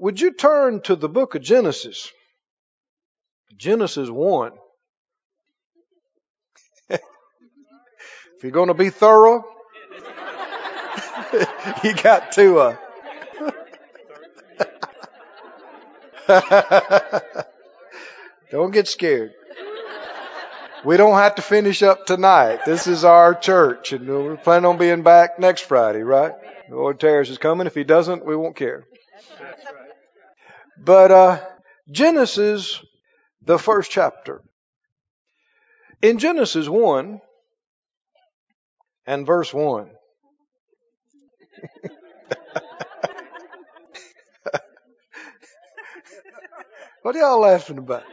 Would you turn to the book of Genesis? Genesis 1. if you're going to be thorough, you got to. Uh... don't get scared. We don't have to finish up tonight. This is our church, and we're planning on being back next Friday, right? The Lord Terrace is coming. If he doesn't, we won't care. But uh, Genesis, the first chapter. In Genesis 1 and verse 1. what are y'all laughing about?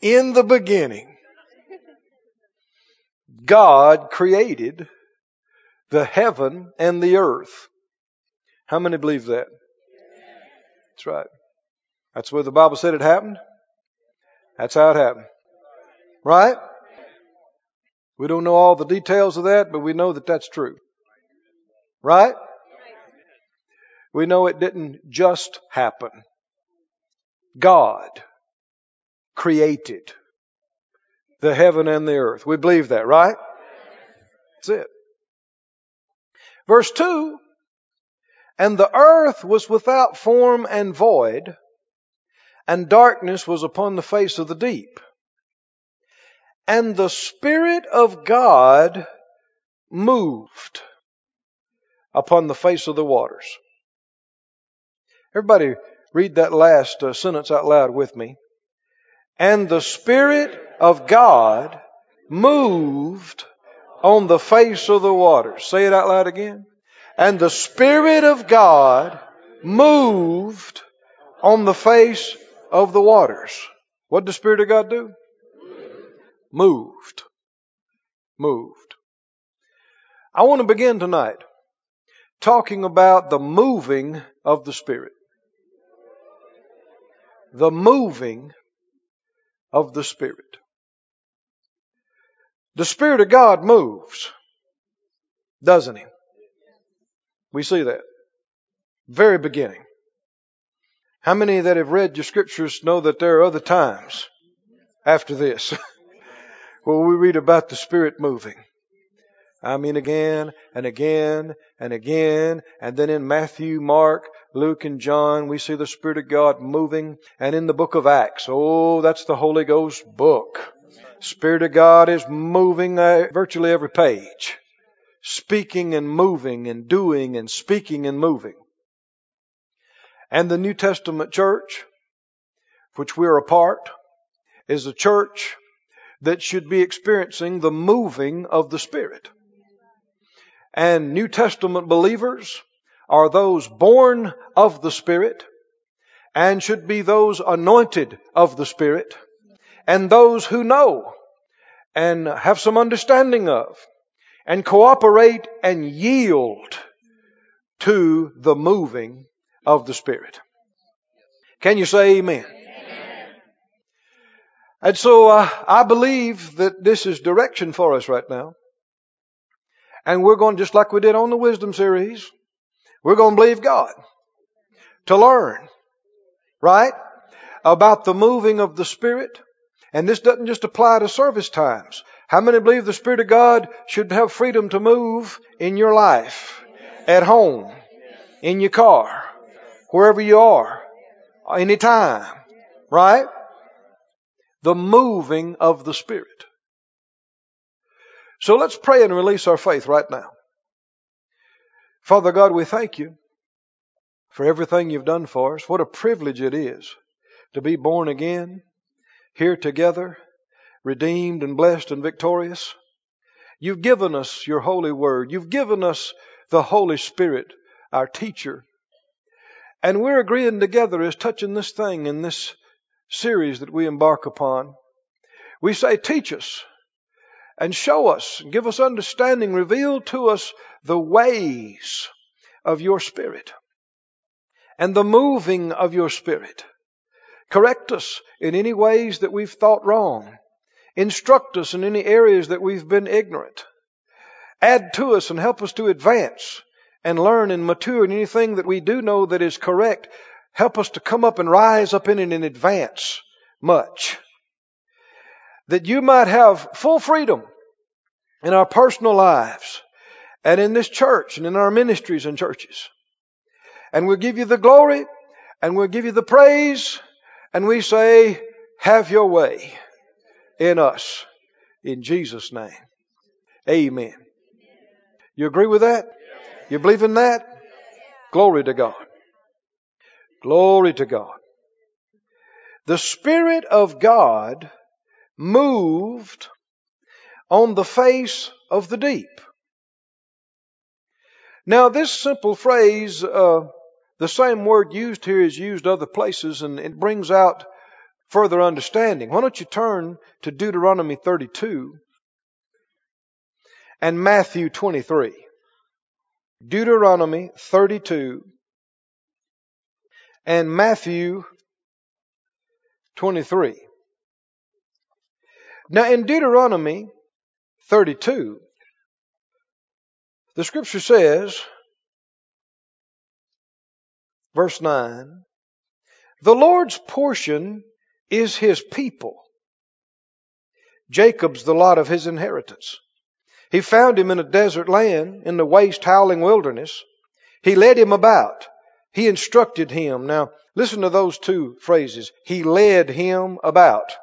In the beginning, God created the heaven and the earth. How many believe that? That's right. That's where the Bible said it happened. That's how it happened. Right? We don't know all the details of that, but we know that that's true. Right? We know it didn't just happen. God created the heaven and the earth. We believe that, right? That's it. Verse 2 And the earth was without form and void, and darkness was upon the face of the deep. And the Spirit of God moved upon the face of the waters. Everybody read that last uh, sentence out loud with me. And the Spirit of God moved on the face of the waters. Say it out loud again. And the Spirit of God moved on the face of the waters. What did the Spirit of God do? Moved. Moved. I want to begin tonight talking about the moving of the Spirit. The moving of the Spirit. The Spirit of God moves, doesn't He? We see that. Very beginning. How many that have read your scriptures know that there are other times after this where we read about the Spirit moving? I mean, again and again and again. And then in Matthew, Mark, Luke, and John, we see the Spirit of God moving. And in the book of Acts, oh, that's the Holy Ghost book. Spirit of God is moving uh, virtually every page. Speaking and moving and doing and speaking and moving. And the New Testament church, which we're a part, is a church that should be experiencing the moving of the Spirit. And New Testament believers are those born of the Spirit and should be those anointed of the Spirit and those who know and have some understanding of and cooperate and yield to the moving of the Spirit. Can you say amen? amen. And so uh, I believe that this is direction for us right now. And we're going, just like we did on the wisdom series, we're going to believe God to learn, right? About the moving of the Spirit. And this doesn't just apply to service times. How many believe the Spirit of God should have freedom to move in your life, at home, in your car, wherever you are, anytime, right? The moving of the Spirit. So let's pray and release our faith right now. Father God, we thank you for everything you've done for us. What a privilege it is to be born again, here together, redeemed and blessed and victorious. You've given us your holy word. You've given us the Holy Spirit, our teacher. And we're agreeing together as touching this thing in this series that we embark upon. We say, teach us and show us, give us understanding, reveal to us the ways of your Spirit and the moving of your Spirit. Correct us in any ways that we've thought wrong. Instruct us in any areas that we've been ignorant. Add to us and help us to advance and learn and mature in anything that we do know that is correct. Help us to come up and rise up in it and advance much. That you might have full freedom in our personal lives and in this church and in our ministries and churches. And we'll give you the glory and we'll give you the praise and we say, have your way in us in Jesus' name. Amen. You agree with that? You believe in that? Glory to God. Glory to God. The Spirit of God moved on the face of the deep. Now, this simple phrase, uh, the same word used here is used other places, and it brings out further understanding. Why don't you turn to Deuteronomy 32 and Matthew 23? Deuteronomy 32 and Matthew 23. Now, in Deuteronomy 32, the scripture says, verse 9, the Lord's portion is his people. Jacob's the lot of his inheritance. He found him in a desert land, in the waste, howling wilderness. He led him about. He instructed him. Now, listen to those two phrases. He led him about.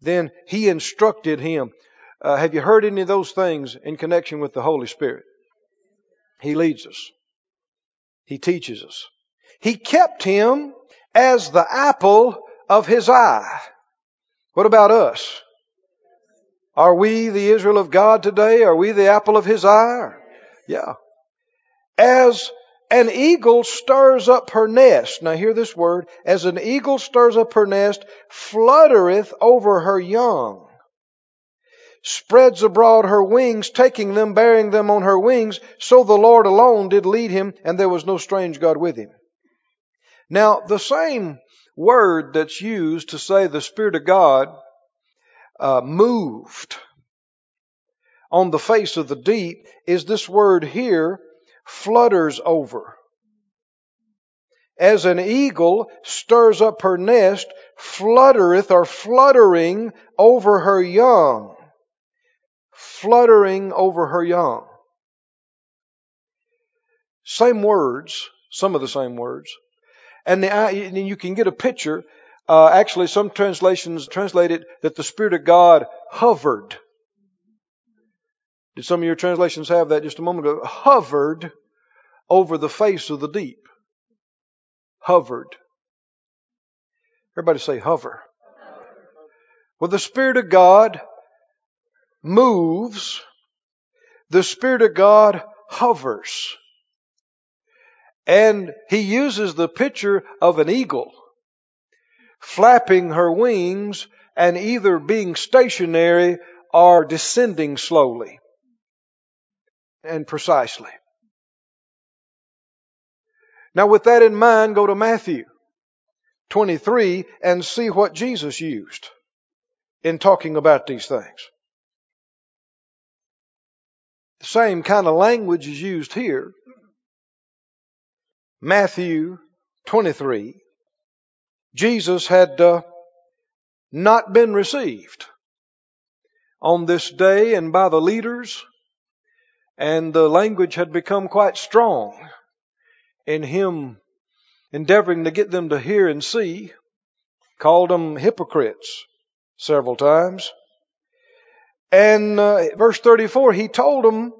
Then he instructed him. Uh, have you heard any of those things in connection with the Holy Spirit? He leads us. He teaches us. He kept him as the apple of his eye. What about us? Are we the Israel of God today? Are we the apple of his eye? Yeah. As an eagle stirs up her nest. Now hear this word. As an eagle stirs up her nest, fluttereth over her young. Spreads abroad her wings, taking them, bearing them on her wings. So the Lord alone did lead him, and there was no strange God with him. Now, the same word that's used to say the Spirit of God uh, moved on the face of the deep is this word here, flutters over. As an eagle stirs up her nest, fluttereth or fluttering over her young. Fluttering over her young. Same words, some of the same words. And, the, and you can get a picture uh, actually, some translations translate it that the Spirit of God hovered. Did some of your translations have that just a moment ago? Hovered over the face of the deep. Hovered. Everybody say hover. Well, the Spirit of God moves. The Spirit of God hovers. And He uses the picture of an eagle flapping her wings and either being stationary or descending slowly and precisely. Now, with that in mind, go to Matthew 23 and see what Jesus used in talking about these things. The same kind of language is used here. Matthew 23 Jesus had uh, not been received on this day and by the leaders, and the language had become quite strong in him endeavoring to get them to hear and see, called them hypocrites several times. And uh, verse 34, he told them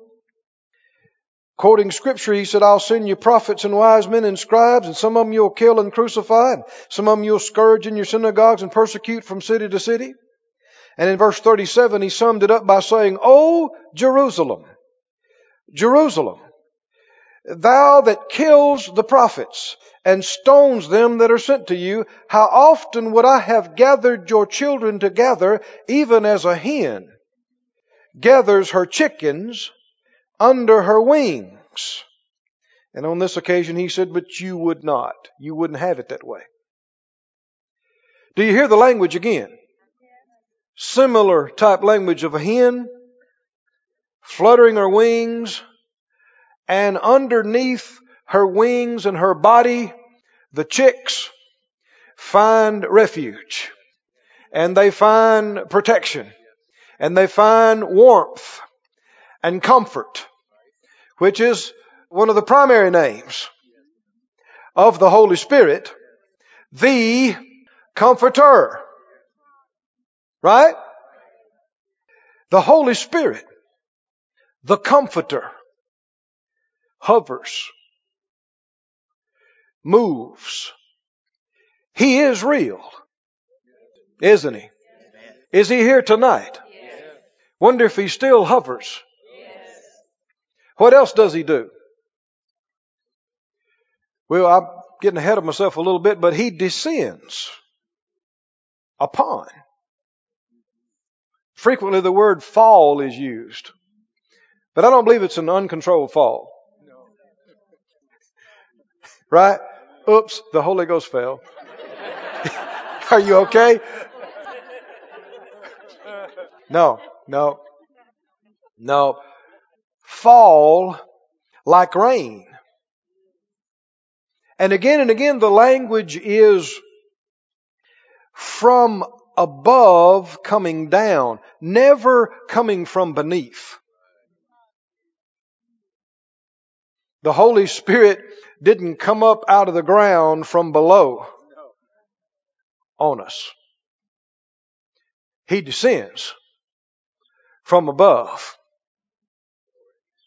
Quoting scripture, he said, I'll send you prophets and wise men and scribes, and some of them you'll kill and crucify, and some of them you'll scourge in your synagogues and persecute from city to city. And in verse 37, he summed it up by saying, O Jerusalem, Jerusalem, thou that kills the prophets and stones them that are sent to you, how often would I have gathered your children together, even as a hen gathers her chickens under her wings. And on this occasion he said, But you would not. You wouldn't have it that way. Do you hear the language again? Similar type language of a hen, fluttering her wings, and underneath her wings and her body, the chicks find refuge and they find protection and they find warmth and comfort, which is one of the primary names of the Holy Spirit, the Comforter. Right? The Holy Spirit, the Comforter, hovers, moves. He is real, isn't he? Is he here tonight? Wonder if he still hovers. What else does he do? Well, I'm getting ahead of myself a little bit, but he descends upon. Frequently the word fall is used. But I don't believe it's an uncontrolled fall. Right? Oops, the Holy Ghost fell. Are you okay? No, no, no. Fall like rain. And again and again the language is from above coming down, never coming from beneath. The Holy Spirit didn't come up out of the ground from below on us. He descends from above.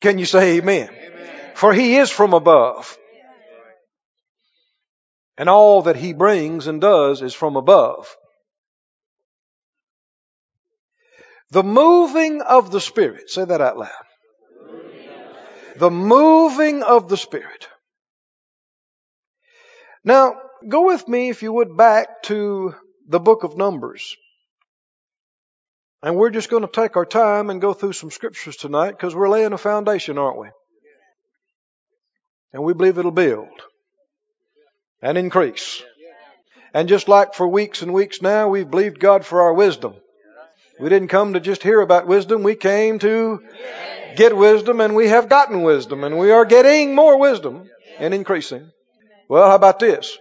Can you say amen? amen? For he is from above. And all that he brings and does is from above. The moving of the Spirit. Say that out loud. The moving of the Spirit. Now, go with me, if you would, back to the book of Numbers. And we're just going to take our time and go through some scriptures tonight because we're laying a foundation, aren't we? And we believe it'll build and increase. And just like for weeks and weeks now, we've believed God for our wisdom. We didn't come to just hear about wisdom. We came to get wisdom and we have gotten wisdom and we are getting more wisdom and increasing. Well, how about this?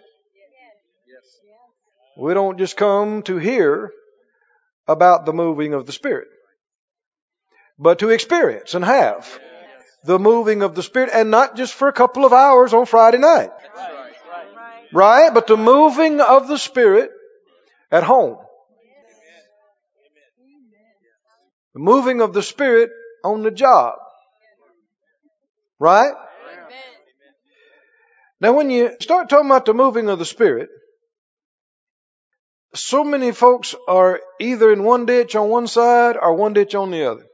We don't just come to hear about the moving of the Spirit, but to experience and have the moving of the Spirit and not just for a couple of hours on Friday night. Right? But the moving of the Spirit at home. The moving of the Spirit on the job. Right? Now when you start talking about the moving of the Spirit, so many folks are either in one ditch on one side or one ditch on the other.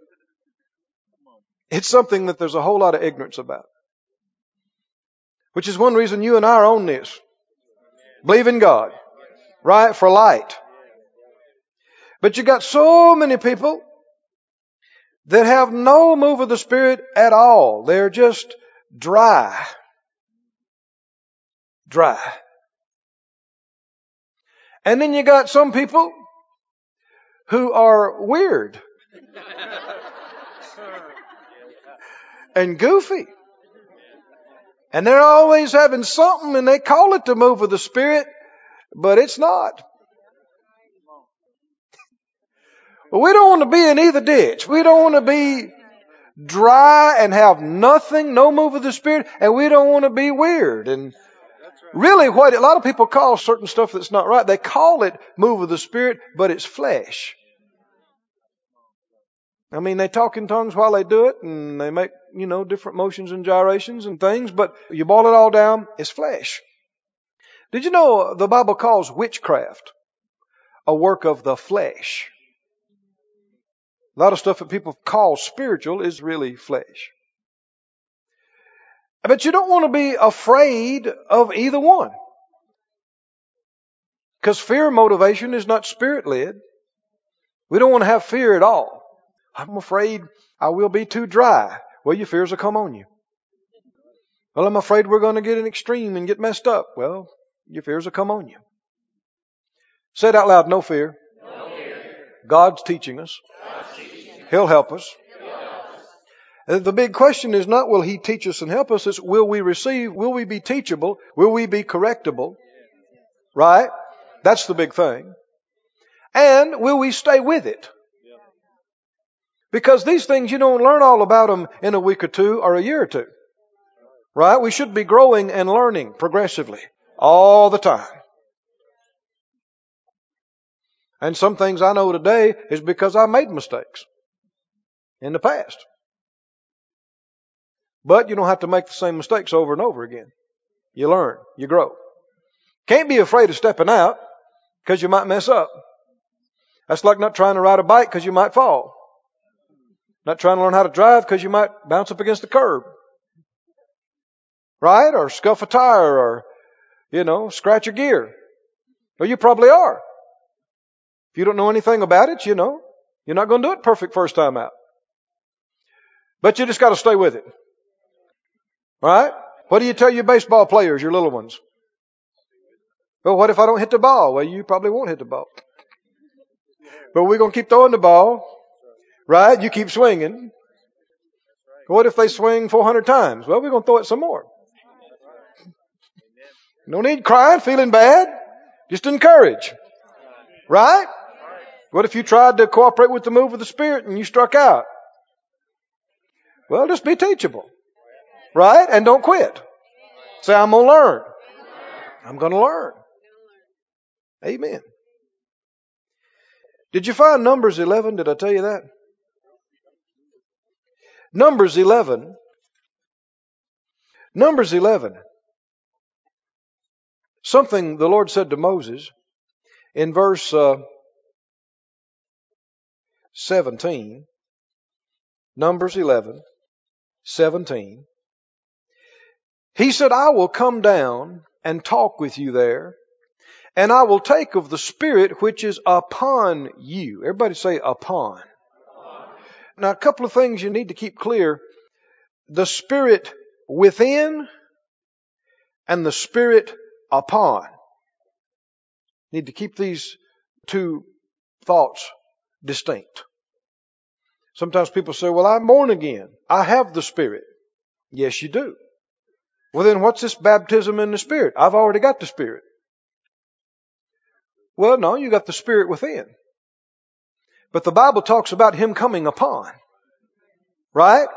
It's something that there's a whole lot of ignorance about. Which is one reason you and I are on this. Believe in God. Right? For light. But you got so many people that have no move of the Spirit at all. They're just dry. Dry. And then you got some people who are weird and goofy. And they're always having something and they call it the move of the Spirit, but it's not. we don't want to be in either ditch. We don't want to be dry and have nothing, no move of the Spirit, and we don't want to be weird and Really, what a lot of people call certain stuff that's not right, they call it move of the Spirit, but it's flesh. I mean, they talk in tongues while they do it, and they make, you know, different motions and gyrations and things, but you boil it all down, it's flesh. Did you know the Bible calls witchcraft a work of the flesh? A lot of stuff that people call spiritual is really flesh. But you don't want to be afraid of either one. Because fear motivation is not spirit led. We don't want to have fear at all. I'm afraid I will be too dry. Well, your fears will come on you. Well, I'm afraid we're going to get an extreme and get messed up. Well, your fears will come on you. Say it out loud, no fear. No fear. God's teaching us. God's teaching He'll help us. The big question is not will he teach us and help us, it's will we receive, will we be teachable, will we be correctable? Right? That's the big thing. And will we stay with it? Because these things, you don't learn all about them in a week or two or a year or two. Right? We should be growing and learning progressively all the time. And some things I know today is because I made mistakes in the past. But you don't have to make the same mistakes over and over again. You learn, you grow. Can't be afraid of stepping out because you might mess up. That's like not trying to ride a bike because you might fall. Not trying to learn how to drive because you might bounce up against the curb. Right? Or scuff a tire or, you know, scratch a gear. Well, you probably are. If you don't know anything about it, you know, you're not going to do it perfect first time out. But you just got to stay with it. Right? What do you tell your baseball players, your little ones? Well, what if I don't hit the ball? Well, you probably won't hit the ball. But we're going to keep throwing the ball. Right? You keep swinging. What if they swing 400 times? Well, we're going to throw it some more. No need crying, feeling bad. Just encourage. Right? What if you tried to cooperate with the move of the Spirit and you struck out? Well, just be teachable. Right? And don't quit. Say, I'm going to learn. I'm going to learn. Amen. Did you find Numbers 11? Did I tell you that? Numbers 11. Numbers 11. Something the Lord said to Moses in verse uh, 17. Numbers 11, 17. He said, I will come down and talk with you there, and I will take of the Spirit which is upon you. Everybody say upon. Now, a couple of things you need to keep clear. The Spirit within and the Spirit upon. Need to keep these two thoughts distinct. Sometimes people say, well, I'm born again. I have the Spirit. Yes, you do. Well, then what's this baptism in the Spirit? I've already got the Spirit. Well, no, you got the Spirit within. But the Bible talks about Him coming upon. Right?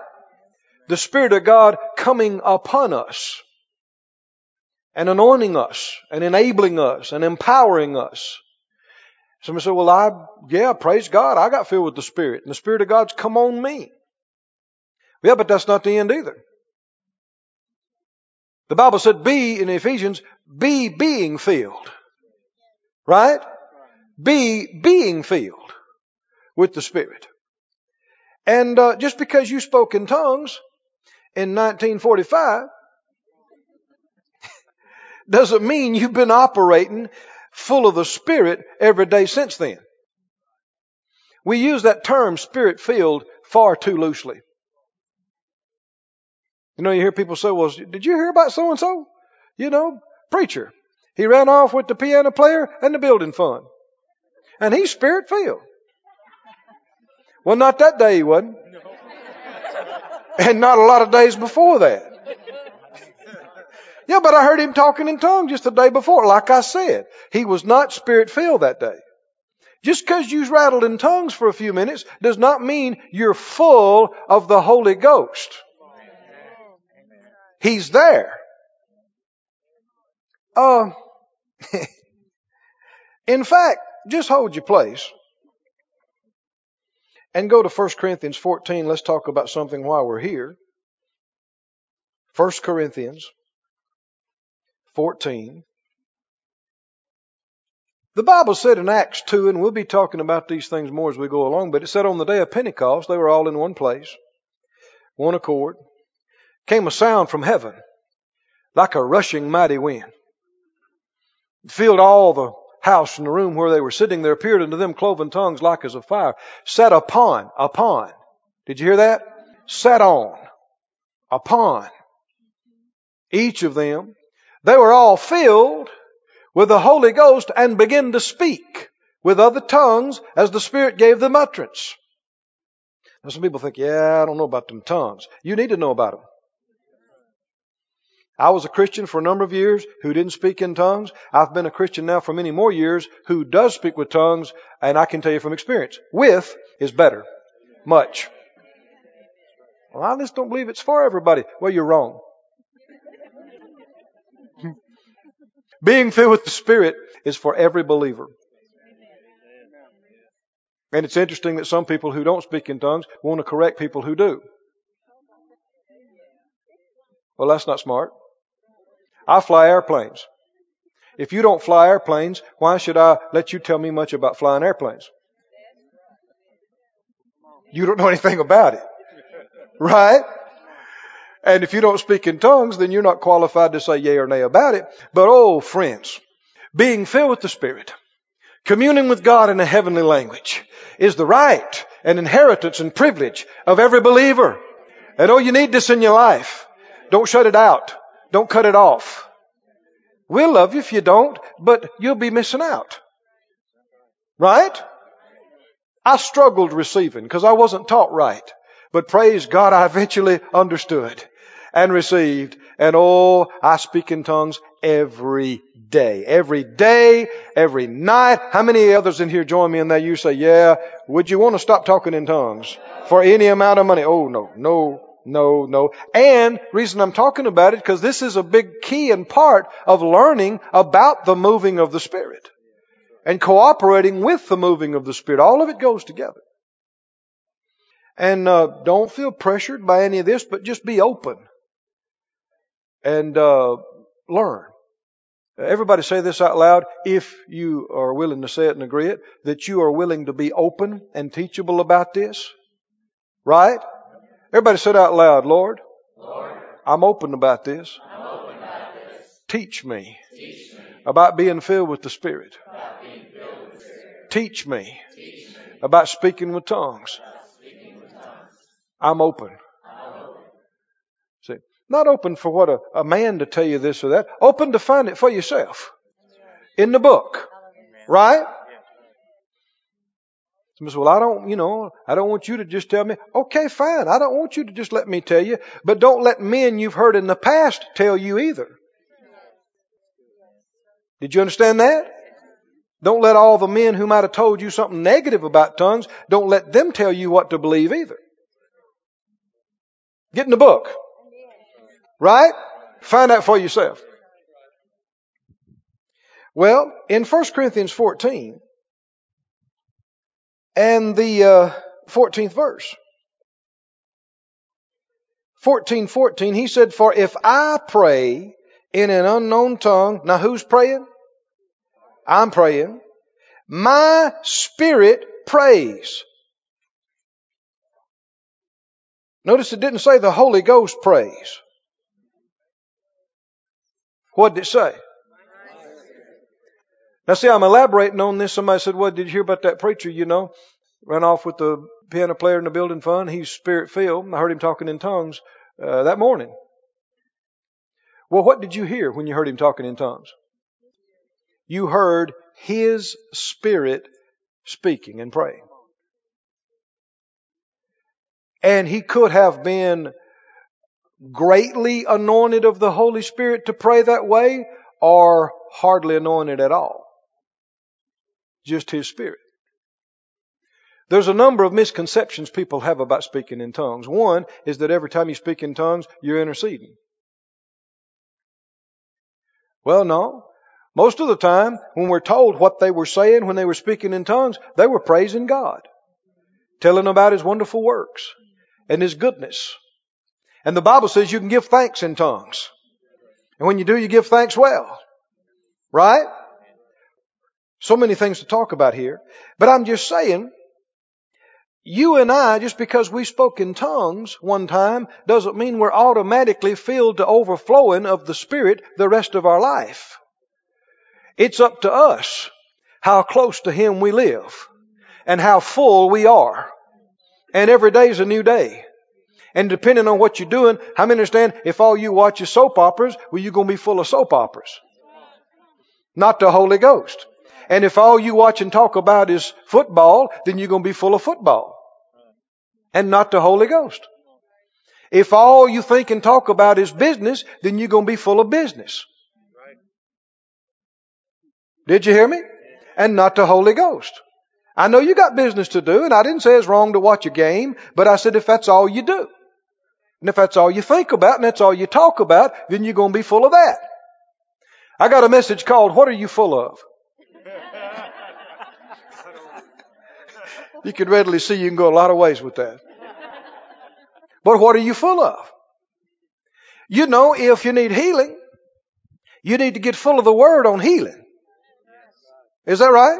The Spirit of God coming upon us. And anointing us. And enabling us. And empowering us. Somebody said, well, I, yeah, praise God. I got filled with the Spirit. And the Spirit of God's come on me. Yeah, but that's not the end either. The Bible said be, in Ephesians, be being filled. Right? Be being filled with the Spirit. And uh, just because you spoke in tongues in 1945 doesn't mean you've been operating full of the Spirit every day since then. We use that term spirit filled far too loosely. You know, you hear people say, well, did you hear about so and so? You know, preacher. He ran off with the piano player and the building fund. And he's spirit filled. Well, not that day he wasn't. And not a lot of days before that. Yeah, but I heard him talking in tongues just the day before. Like I said, he was not spirit filled that day. Just because you rattled in tongues for a few minutes does not mean you're full of the Holy Ghost. He's there. Uh, in fact, just hold your place and go to 1 Corinthians 14. Let's talk about something while we're here. 1 Corinthians 14. The Bible said in Acts 2, and we'll be talking about these things more as we go along, but it said on the day of Pentecost, they were all in one place, one accord, came a sound from heaven, like a rushing mighty wind. It filled all the house and the room where they were sitting. There appeared unto them cloven tongues like as of fire, set upon, upon. Did you hear that? Set on, upon each of them. They were all filled with the Holy Ghost and began to speak with other tongues as the Spirit gave them utterance. Now some people think, yeah, I don't know about them tongues. You need to know about them. I was a Christian for a number of years who didn't speak in tongues. I've been a Christian now for many more years who does speak with tongues, and I can tell you from experience, with is better. Much. Well, I just don't believe it's for everybody. Well, you're wrong. Being filled with the Spirit is for every believer. And it's interesting that some people who don't speak in tongues want to correct people who do. Well, that's not smart. I fly airplanes. If you don't fly airplanes, why should I let you tell me much about flying airplanes? You don't know anything about it. Right? And if you don't speak in tongues, then you're not qualified to say yea or nay about it. But oh, friends, being filled with the Spirit, communing with God in a heavenly language, is the right and inheritance and privilege of every believer. And oh, you need this in your life. Don't shut it out. Don't cut it off. We'll love you if you don't, but you'll be missing out. Right? I struggled receiving because I wasn't taught right. But praise God, I eventually understood and received. And oh, I speak in tongues every day. Every day, every night. How many others in here join me in that? You say, yeah, would you want to stop talking in tongues for any amount of money? Oh, no, no, no, no. And reason I'm talking about it, because this is a big key and part of learning about the moving of the Spirit and cooperating with the moving of the Spirit. All of it goes together. And uh, don't feel pressured by any of this, but just be open and uh, learn. Everybody say this out loud if you are willing to say it and agree it, that you are willing to be open and teachable about this. Right? Everybody say it out loud, Lord. Lord I'm open about this. Open about this. Teach, me Teach me about being filled with the Spirit. about being filled with the Spirit. Teach me Teach me about speaking with tongues. speaking with tongues. I'm open. I'm open. See, not open for what a, a man to tell you this or that. Open to find it for yourself in the book. Right? Somebody says, well, I don't, you know, I don't want you to just tell me. Okay, fine. I don't want you to just let me tell you, but don't let men you've heard in the past tell you either. Did you understand that? Don't let all the men who might have told you something negative about tongues, don't let them tell you what to believe either. Get in the book. Right? Find out for yourself. Well, in 1 Corinthians 14 and the uh, 14th verse. 14, 14, he said, For if I pray in an unknown tongue, now who's praying? I'm praying. My spirit prays. Notice it didn't say the Holy Ghost prays. What did it say? Now see, I'm elaborating on this. Somebody said, well, did you hear about that preacher, you know? Ran off with the piano player in the building fund. He's spirit filled. I heard him talking in tongues uh, that morning. Well, what did you hear when you heard him talking in tongues? You heard his spirit speaking and praying. And he could have been greatly anointed of the Holy Spirit to pray that way or hardly anointed at all. Just his spirit. There's a number of misconceptions people have about speaking in tongues. One is that every time you speak in tongues, you're interceding. Well, no. Most of the time, when we're told what they were saying when they were speaking in tongues, they were praising God, telling about His wonderful works and His goodness. And the Bible says you can give thanks in tongues. And when you do, you give thanks well. Right? So many things to talk about here. But I'm just saying, you and I, just because we spoke in tongues one time, doesn't mean we're automatically filled to overflowing of the Spirit the rest of our life. It's up to us how close to Him we live and how full we are. And every day is a new day. And depending on what you're doing, how many understand if all you watch is soap operas, well, you're going to be full of soap operas. Not the Holy Ghost. And if all you watch and talk about is football, then you're going to be full of football. and not the Holy Ghost. If all you think and talk about is business, then you're going to be full of business. Did you hear me? And not the Holy Ghost. I know you got business to do, and I didn't say it's wrong to watch a game, but I said if that's all you do, and if that's all you think about, and that's all you talk about, then you're going to be full of that. I got a message called, What are you full of? You can readily see you can go a lot of ways with that. But what are you full of? You know, if you need healing, you need to get full of the Word on healing. Is that right?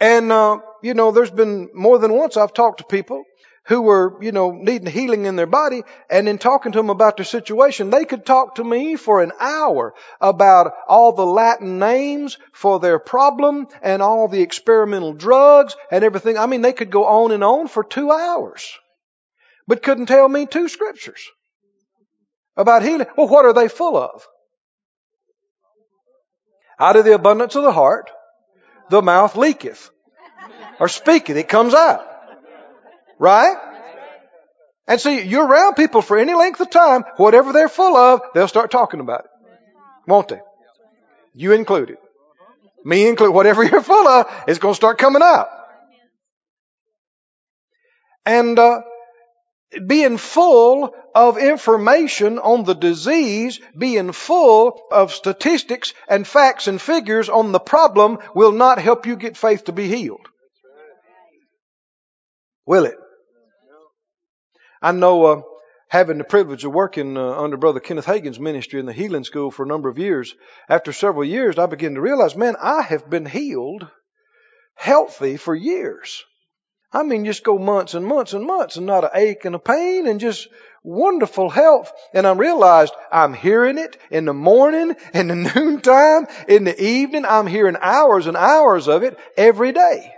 And, uh, you know, there's been more than once I've talked to people who were, you know, needing healing in their body. And in talking to them about their situation, they could talk to me for an hour about all the Latin names for their problem and all the experimental drugs and everything. I mean, they could go on and on for two hours, but couldn't tell me two scriptures about healing. Well, what are they full of? Out of the abundance of the heart, the mouth leaketh or speaketh. It comes out. Right? And see, you're around people for any length of time, whatever they're full of, they'll start talking about it. Won't they? You included. Me included. Whatever you're full of is going to start coming out. And, uh, being full of information on the disease, being full of statistics and facts and figures on the problem will not help you get faith to be healed. Will it? I know, uh, having the privilege of working uh, under Brother Kenneth Hagin's ministry in the healing school for a number of years, after several years, I began to realize, man, I have been healed, healthy for years. I mean, just go months and months and months and not an ache and a pain and just wonderful health. And I realized I'm hearing it in the morning, in the noontime, in the evening. I'm hearing hours and hours of it every day.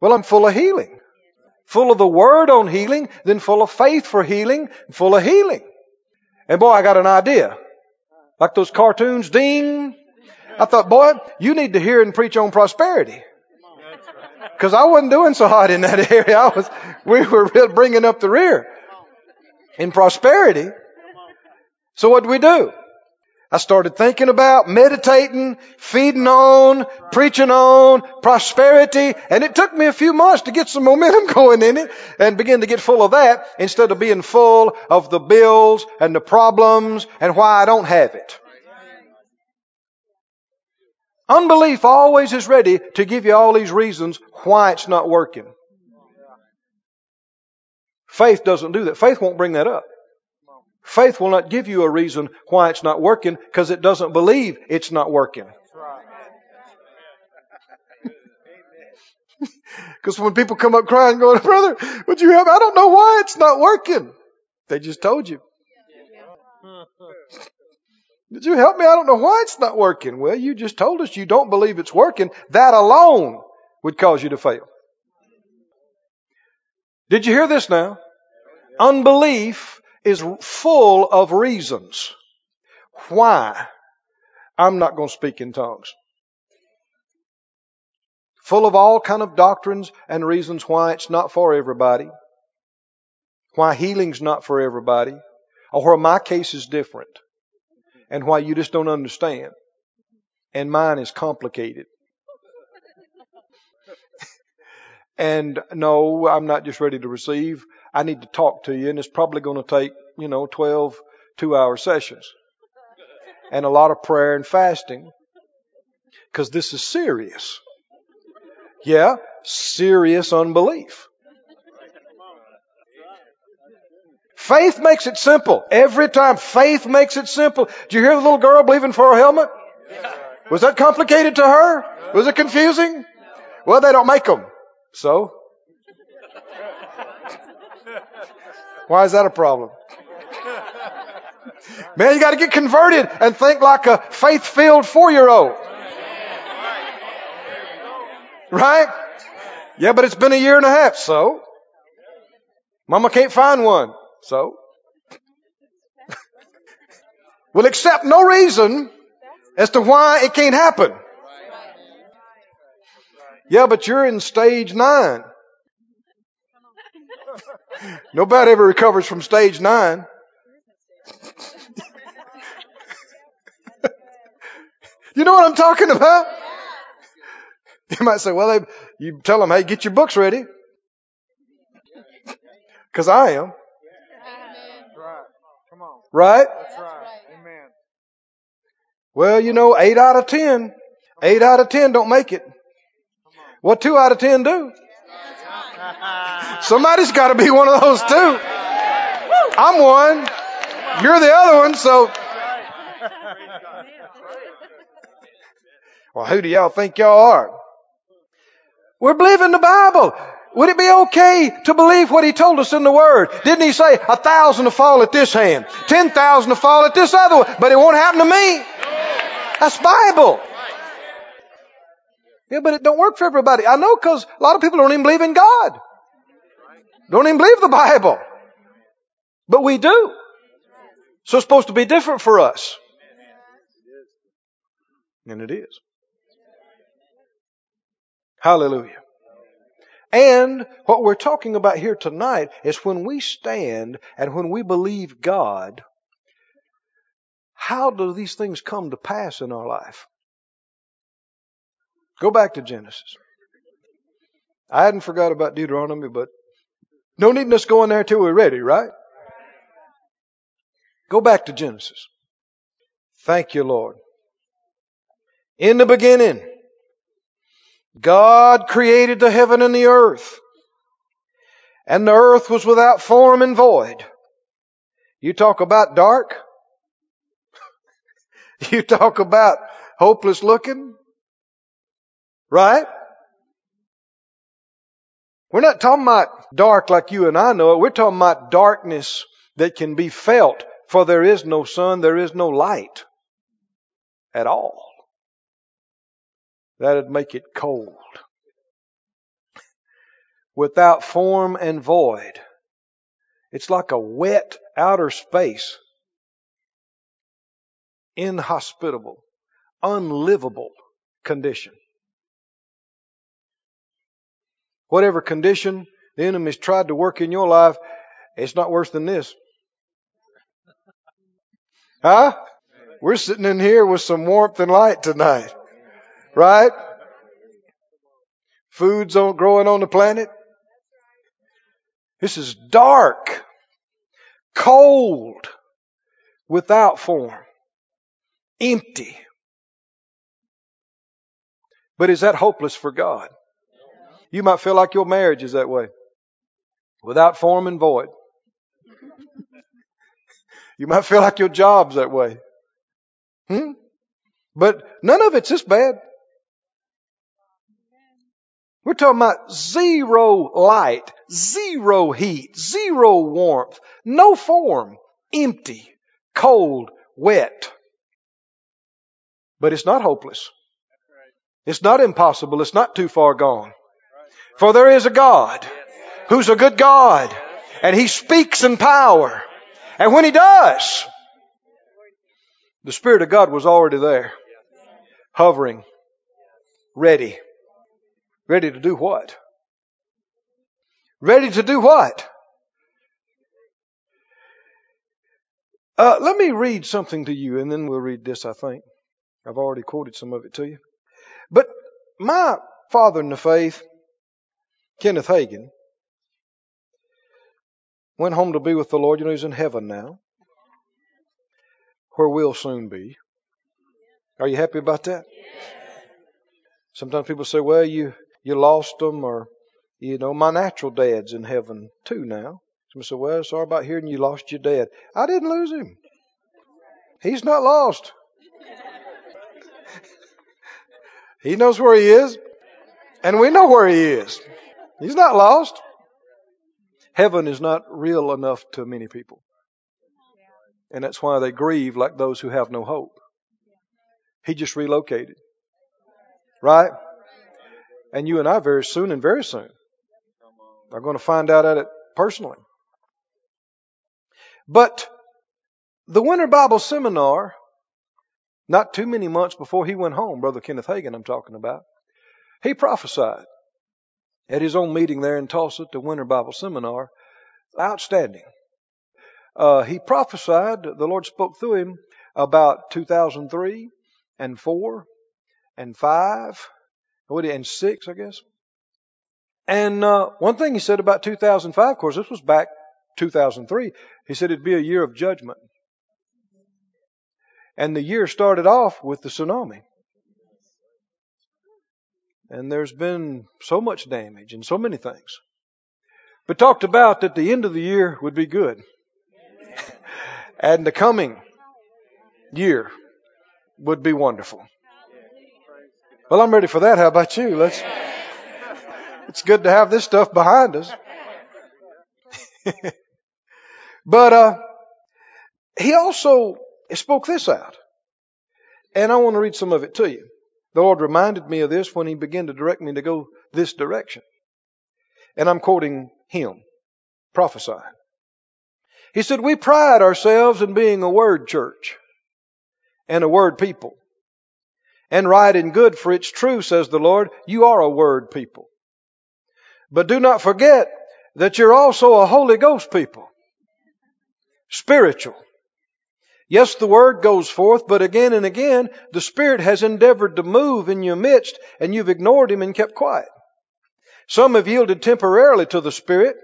Well, I'm full of healing full of the word on healing, then full of faith for healing, full of healing. And boy, I got an idea. Like those cartoons, ding. I thought, boy, you need to hear and preach on prosperity. Cause I wasn't doing so hot in that area. I was, we were bringing up the rear in prosperity. So what do we do? I started thinking about, meditating, feeding on, preaching on, prosperity, and it took me a few months to get some momentum going in it and begin to get full of that instead of being full of the bills and the problems and why I don't have it. Unbelief always is ready to give you all these reasons why it's not working. Faith doesn't do that. Faith won't bring that up. Faith will not give you a reason why it's not working because it doesn't believe it's not working. Because when people come up crying, going, brother, would you have, I don't know why it's not working. They just told you. Did you help me? I don't know why it's not working. Well, you just told us you don't believe it's working. That alone would cause you to fail. Did you hear this now? Unbelief is full of reasons why I'm not going to speak in tongues. Full of all kind of doctrines and reasons why it's not for everybody. Why healing's not for everybody. Or where my case is different. And why you just don't understand. And mine is complicated. and no, I'm not just ready to receive. I need to talk to you, and it's probably going to take, you know, 12 two hour sessions and a lot of prayer and fasting because this is serious. Yeah, serious unbelief. Faith makes it simple. Every time, faith makes it simple. Do you hear the little girl believing for a helmet? Was that complicated to her? Was it confusing? Well, they don't make them. So? Why is that a problem? Man, you gotta get converted and think like a faith-filled four-year-old. Right? Yeah, but it's been a year and a half, so? Mama can't find one, so? we'll accept no reason as to why it can't happen. Yeah, but you're in stage nine. Nobody ever recovers from stage nine. you know what I'm talking about? You might say, well, they, you tell them, hey, get your books ready. Cause I am. Right. Come on. Right? Well, you know, eight out of ten, eight out of ten don't make it. What two out of ten do? Somebody's got to be one of those too. I'm one. You're the other one, so. Well, who do y'all think y'all are? We're believing the Bible. Would it be okay to believe what he told us in the Word? Didn't he say a thousand to fall at this hand, ten thousand to fall at this other one, but it won't happen to me? That's Bible. Yeah, but it don't work for everybody. I know because a lot of people don't even believe in God. Don't even believe the Bible. But we do. So it's supposed to be different for us. And it is. Hallelujah. And what we're talking about here tonight is when we stand and when we believe God, how do these things come to pass in our life? Go back to Genesis. I hadn't forgot about Deuteronomy, but no need us going there till we're ready, right? Go back to Genesis. Thank you, Lord. In the beginning, God created the heaven and the earth. And the earth was without form and void. You talk about dark. you talk about hopeless looking. Right? We're not talking about dark like you and I know it. We're talking about darkness that can be felt, for there is no sun, there is no light at all. That'd make it cold. Without form and void. It's like a wet outer space. Inhospitable. Unlivable condition. Whatever condition the enemy's tried to work in your life, it's not worse than this. Huh? We're sitting in here with some warmth and light tonight. Right? Food's on, growing on the planet. This is dark, cold, without form, empty. But is that hopeless for God? You might feel like your marriage is that way, without form and void. You might feel like your job's that way. Hmm? But none of it's this bad. We're talking about zero light, zero heat, zero warmth, no form, empty, cold, wet. But it's not hopeless. It's not impossible. It's not too far gone. For there is a God who's a good God and He speaks in power. And when He does, the Spirit of God was already there, hovering, ready. Ready to do what? Ready to do what? Uh, let me read something to you and then we'll read this, I think. I've already quoted some of it to you. But my father in the faith, Kenneth Hagin, went home to be with the Lord. You know, he's in heaven now, where we'll soon be. Are you happy about that? Sometimes people say, well, you, you lost them, or, you know, my natural dad's in heaven too now. Somebody say, well, sorry about hearing you lost your dad. I didn't lose him. He's not lost. he knows where he is, and we know where he is. He's not lost. Heaven is not real enough to many people. And that's why they grieve like those who have no hope. He just relocated. Right? And you and I very soon and very soon are going to find out at it personally. But the Winter Bible Seminar, not too many months before he went home, Brother Kenneth Hagin I'm talking about, he prophesied at his own meeting there in Tulsa at the Winter Bible Seminar Outstanding. Uh, he prophesied, the Lord spoke through him about 2003 and 4 and 5 and 6, I guess. And uh, one thing he said about 2005, of course, this was back 2003. He said it'd be a year of judgment. And the year started off with the tsunami. And there's been so much damage and so many things. But talked about that the end of the year would be good. and the coming year would be wonderful. Well, I'm ready for that. How about you? Let's. It's good to have this stuff behind us. but uh, he also spoke this out, and I want to read some of it to you. The Lord reminded me of this when He began to direct me to go this direction, and I'm quoting Him, prophesying. He said, "We pride ourselves in being a word church and a word people." and right and good, for it's true, says the Lord, you are a word people. But do not forget that you're also a Holy Ghost people. Spiritual. Yes, the word goes forth, but again and again, the Spirit has endeavored to move in your midst, and you've ignored Him and kept quiet. Some have yielded temporarily to the Spirit,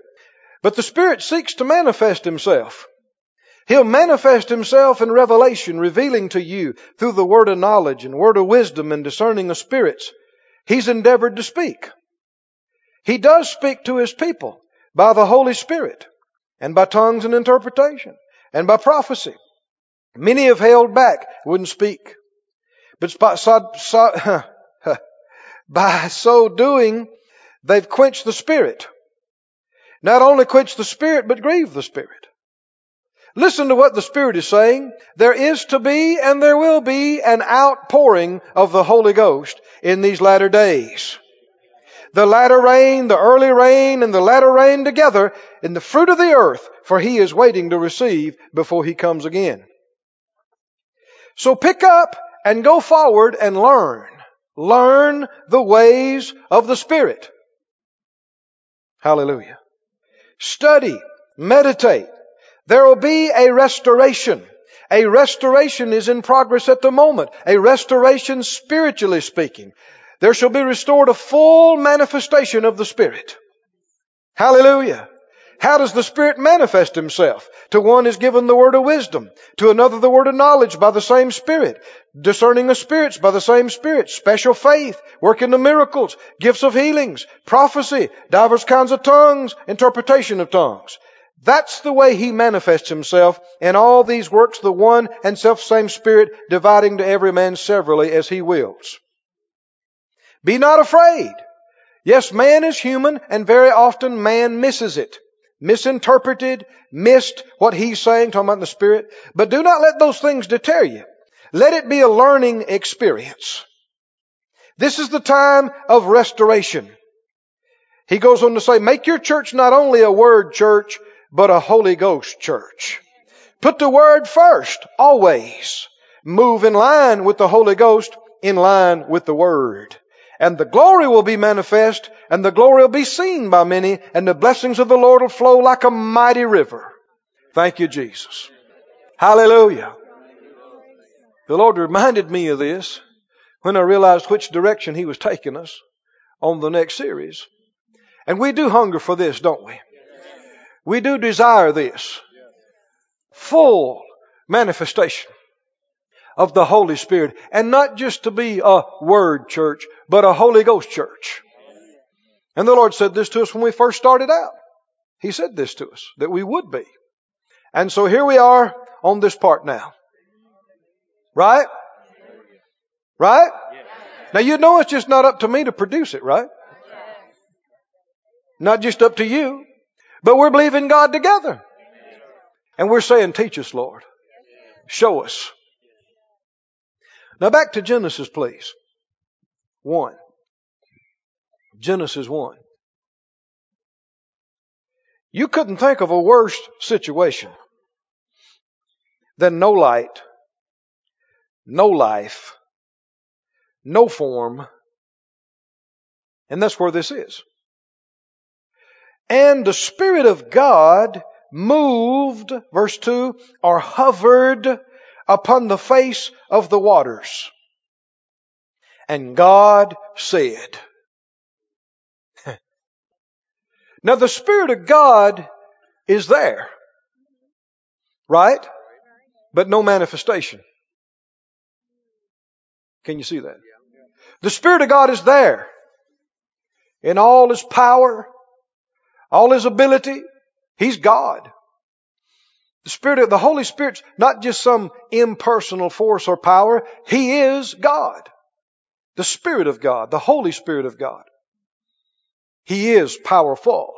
but the Spirit seeks to manifest Himself. He'll manifest himself in revelation, revealing to you through the word of knowledge and word of wisdom and discerning of spirits. He's endeavored to speak. He does speak to his people by the Holy Spirit and by tongues and interpretation and by prophecy. Many have held back, wouldn't speak. But by so, so, by so doing, they've quenched the Spirit. Not only quenched the Spirit, but grieved the Spirit. Listen to what the Spirit is saying. There is to be and there will be an outpouring of the Holy Ghost in these latter days. The latter rain, the early rain, and the latter rain together in the fruit of the earth, for he is waiting to receive before he comes again. So pick up and go forward and learn. Learn the ways of the Spirit. Hallelujah. Study, meditate, there will be a restoration. A restoration is in progress at the moment. A restoration spiritually speaking. There shall be restored a full manifestation of the Spirit. Hallelujah. How does the Spirit manifest Himself? To one is given the word of wisdom, to another the word of knowledge by the same Spirit, discerning of spirits by the same Spirit, special faith, working the miracles, gifts of healings, prophecy, divers kinds of tongues, interpretation of tongues. That's the way He manifests Himself in all these works, the one and self same Spirit dividing to every man severally as He wills. Be not afraid. Yes, man is human and very often man misses it. Misinterpreted, missed what he's saying, talking about the Spirit. But do not let those things deter you. Let it be a learning experience. This is the time of restoration. He goes on to say, make your church not only a word church, but a Holy Ghost church. Put the Word first, always. Move in line with the Holy Ghost, in line with the Word. And the glory will be manifest, and the glory will be seen by many, and the blessings of the Lord will flow like a mighty river. Thank you, Jesus. Hallelujah. The Lord reminded me of this when I realized which direction He was taking us on the next series. And we do hunger for this, don't we? We do desire this full manifestation of the Holy Spirit. And not just to be a word church, but a Holy Ghost church. And the Lord said this to us when we first started out. He said this to us, that we would be. And so here we are on this part now. Right? Right? Now you know it's just not up to me to produce it, right? Not just up to you. But we're believing God together. And we're saying, teach us, Lord. Show us. Now back to Genesis, please. One. Genesis 1. You couldn't think of a worse situation than no light, no life, no form, and that's where this is. And the Spirit of God moved, verse 2, or hovered upon the face of the waters. And God said, Now the Spirit of God is there. Right? But no manifestation. Can you see that? The Spirit of God is there. In all His power, all His ability, He's God. The Spirit of the Holy Spirit's not just some impersonal force or power. He is God. The Spirit of God, the Holy Spirit of God. He is powerful.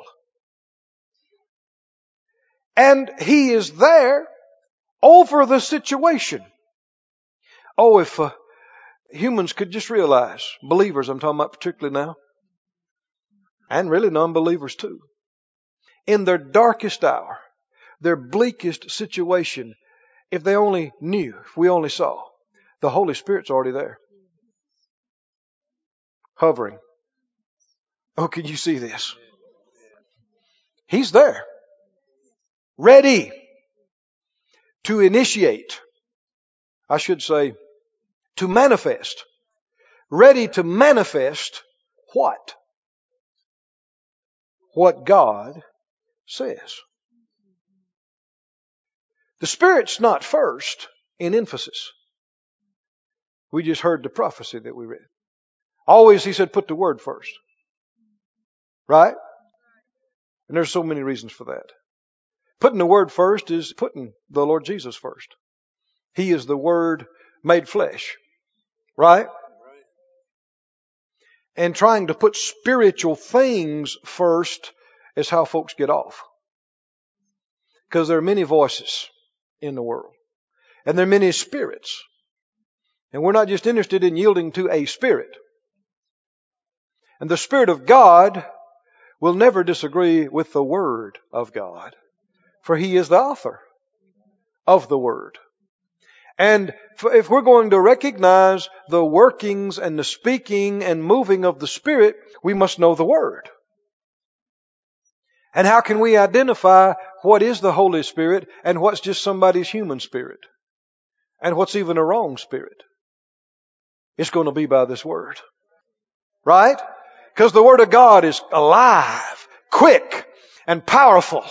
And He is there over the situation. Oh, if uh, humans could just realize, believers I'm talking about particularly now, and really non-believers too, in their darkest hour, their bleakest situation, if they only knew, if we only saw, the Holy Spirit's already there. Hovering. Oh, can you see this? He's there. Ready to initiate. I should say, to manifest. Ready to manifest what? What God says. The Spirit's not first in emphasis. We just heard the prophecy that we read. Always, he said, put the word first. Right? And there's so many reasons for that. Putting the word first is putting the Lord Jesus first. He is the word made flesh. Right? And trying to put spiritual things first is how folks get off. Because there are many voices in the world. And there are many spirits. And we're not just interested in yielding to a spirit. And the Spirit of God will never disagree with the Word of God. For He is the author of the Word. And if we're going to recognize the workings and the speaking and moving of the Spirit, we must know the Word. And how can we identify what is the Holy Spirit and what's just somebody's human spirit? And what's even a wrong spirit? It's going to be by this Word. Right? Because the Word of God is alive, quick, and powerful.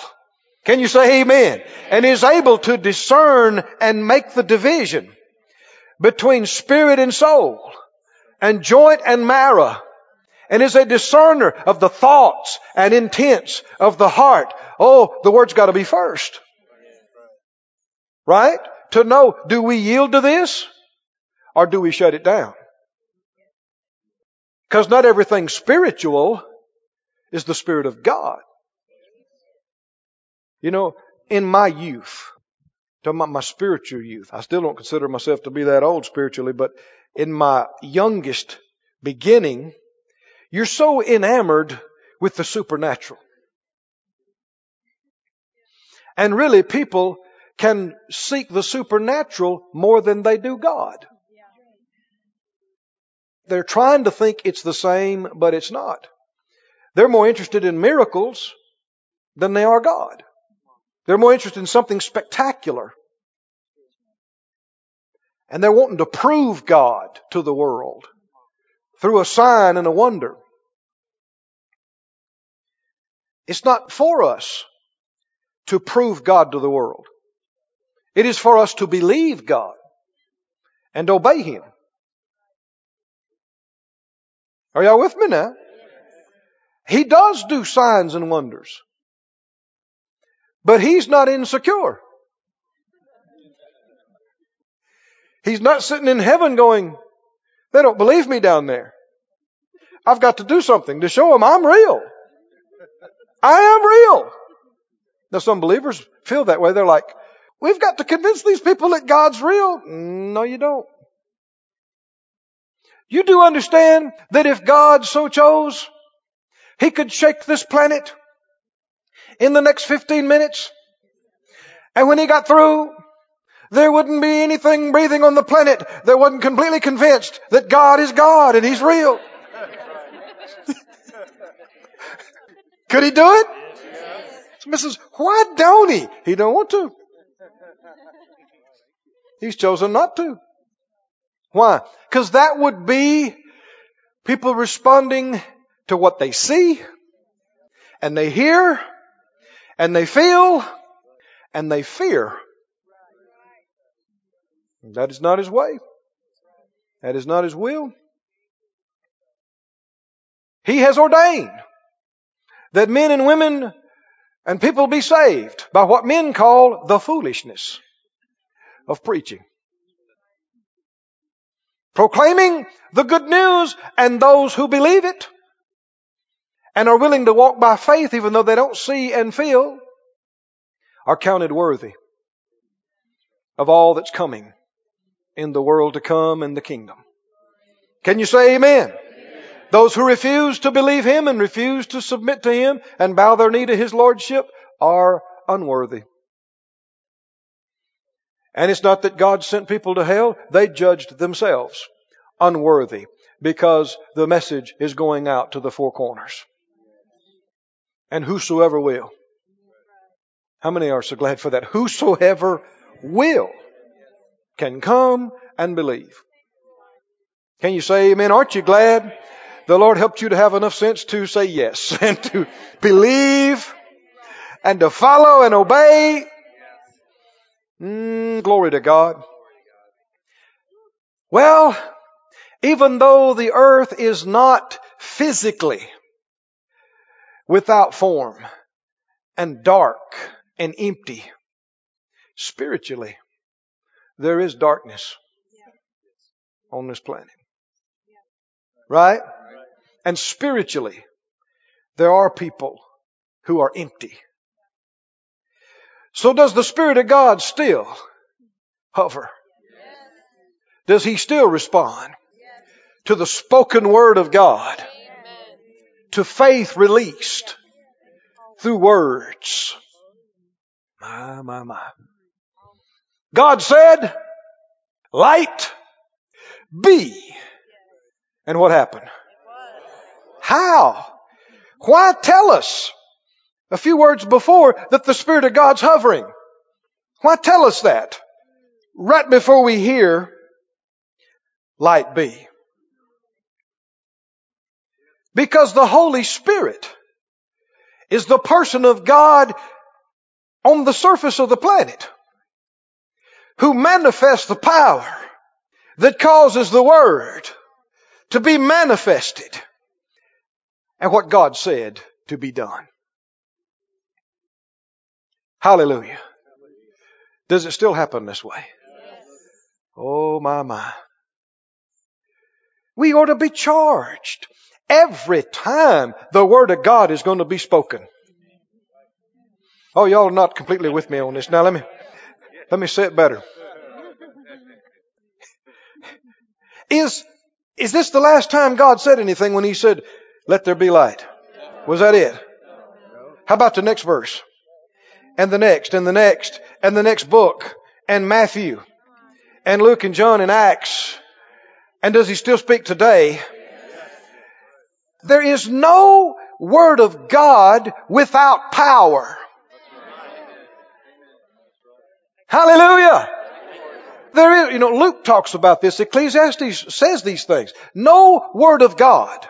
Can you say amen? And is able to discern and make the division between spirit and soul and joint and marrow and is a discerner of the thoughts and intents of the heart. Oh, the word's got to be first. Right? To know, do we yield to this or do we shut it down? Because not everything spiritual is the Spirit of God. You know, in my youth, talking about my spiritual youth, I still don't consider myself to be that old spiritually, but in my youngest beginning, you're so enamored with the supernatural. And really, people can seek the supernatural more than they do God. They're trying to think it's the same, but it's not. They're more interested in miracles than they are God. They're more interested in something spectacular. And they're wanting to prove God to the world through a sign and a wonder. It's not for us to prove God to the world. It is for us to believe God and obey Him. Are y'all with me now? He does do signs and wonders. But he's not insecure. He's not sitting in heaven going, they don't believe me down there. I've got to do something to show them I'm real. I am real. Now some believers feel that way. They're like, we've got to convince these people that God's real. No, you don't. You do understand that if God so chose, He could shake this planet in the next 15 minutes. And when He got through, there wouldn't be anything breathing on the planet that wasn't completely convinced that God is God and He's real. Could He do it? Somebody says, why don't he? He don't want to. He's chosen not to. Why? Because that would be people responding to what they see and they hear and they feel and they fear. That is not his way. That is not his will. He has ordained that men and women and people be saved by what men call the foolishness of preaching. Proclaiming the good news and those who believe it and are willing to walk by faith even though they don't see and feel are counted worthy of all that's coming in the world to come and the kingdom. Can you say amen? Those who refuse to believe Him and refuse to submit to Him and bow their knee to His Lordship are unworthy. And it's not that God sent people to hell, they judged themselves unworthy because the message is going out to the four corners. And whosoever will. How many are so glad for that? Whosoever will can come and believe. Can you say amen? Aren't you glad the Lord helped you to have enough sense to say yes and to believe and to follow and obey? Mm, glory to God. Well, even though the earth is not physically without form and dark and empty, spiritually, there is darkness on this planet. Right? And spiritually, there are people who are empty. So does the Spirit of God still hover? Does He still respond to the spoken word of God? To faith released through words. My, my, my. God said, light be. And what happened? How? Why tell us a few words before that the Spirit of God's hovering? Why tell us that? Right before we hear light be. Because the Holy Spirit is the person of God on the surface of the planet who manifests the power that causes the Word to be manifested and what God said to be done. Hallelujah. Does it still happen this way? Oh my, my. We ought to be charged every time the Word of God is going to be spoken. Oh, y'all are not completely with me on this. Now let me, let me say it better. Is, is this the last time God said anything when He said, let there be light? Was that it? How about the next verse? And the next, and the next, and the next book, and Matthew, and Luke and John and Acts. And does He still speak today? There is no Word of God without power. Hallelujah. There is, you know, Luke talks about this. Ecclesiastes says these things. No word of God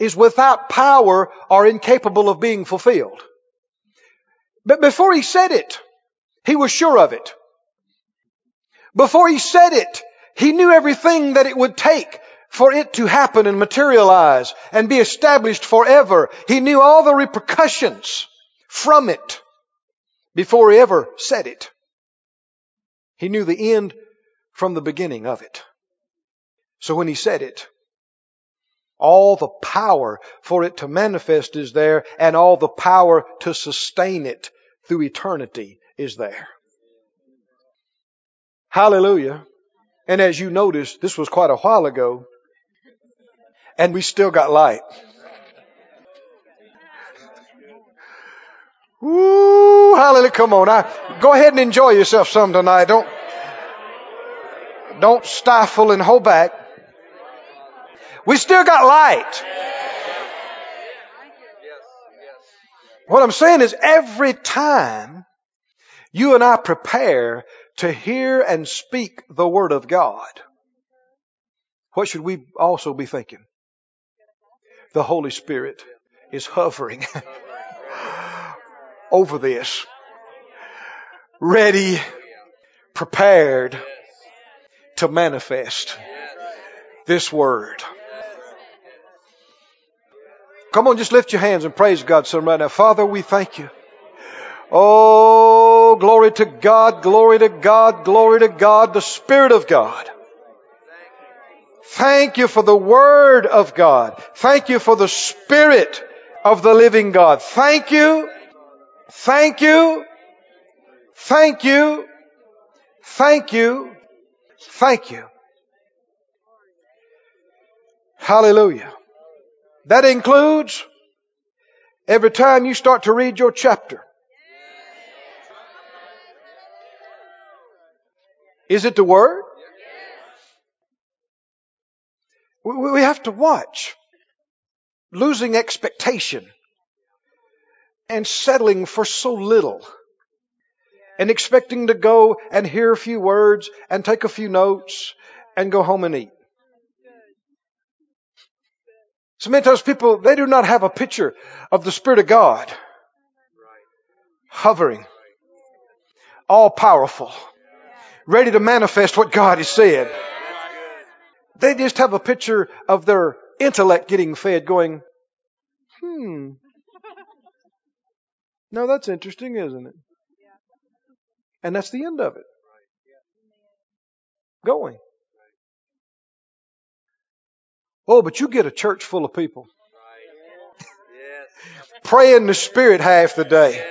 is without power or incapable of being fulfilled. But before he said it, he was sure of it. Before he said it, he knew everything that it would take for it to happen and materialize and be established forever. He knew all the repercussions from it before he ever said it. He knew the end from the beginning of it. So when he said it, all the power for it to manifest is there and all the power to sustain it through eternity is there. Hallelujah. And as you notice, this was quite a while ago and we still got light. Woo, hallelujah. Come on. I, go ahead and enjoy yourself some tonight. Don't, don't stifle and hold back. We still got light. What I'm saying is every time you and I prepare to hear and speak the Word of God, what should we also be thinking? The Holy Spirit is hovering over this, ready, prepared to manifest this Word. Come on, just lift your hands and praise God some right now. Father, we thank you. Oh, glory to God, glory to God, glory to God, the Spirit of God. Thank you for the Word of God. Thank you for the Spirit of the living God. Thank you. Thank you. Thank you. Thank you. Thank you. Hallelujah. That includes every time you start to read your chapter. Is it the Word? We have to watch losing expectation and settling for so little and expecting to go and hear a few words and take a few notes and go home and eat. So many times people, they do not have a picture of the Spirit of God hovering, all powerful, ready to manifest what God has said. They just have a picture of their intellect getting fed going, hmm. Now that's interesting, isn't it? And that's the end of it. Going. Oh, but you get a church full of people. Pray in the Spirit half the day.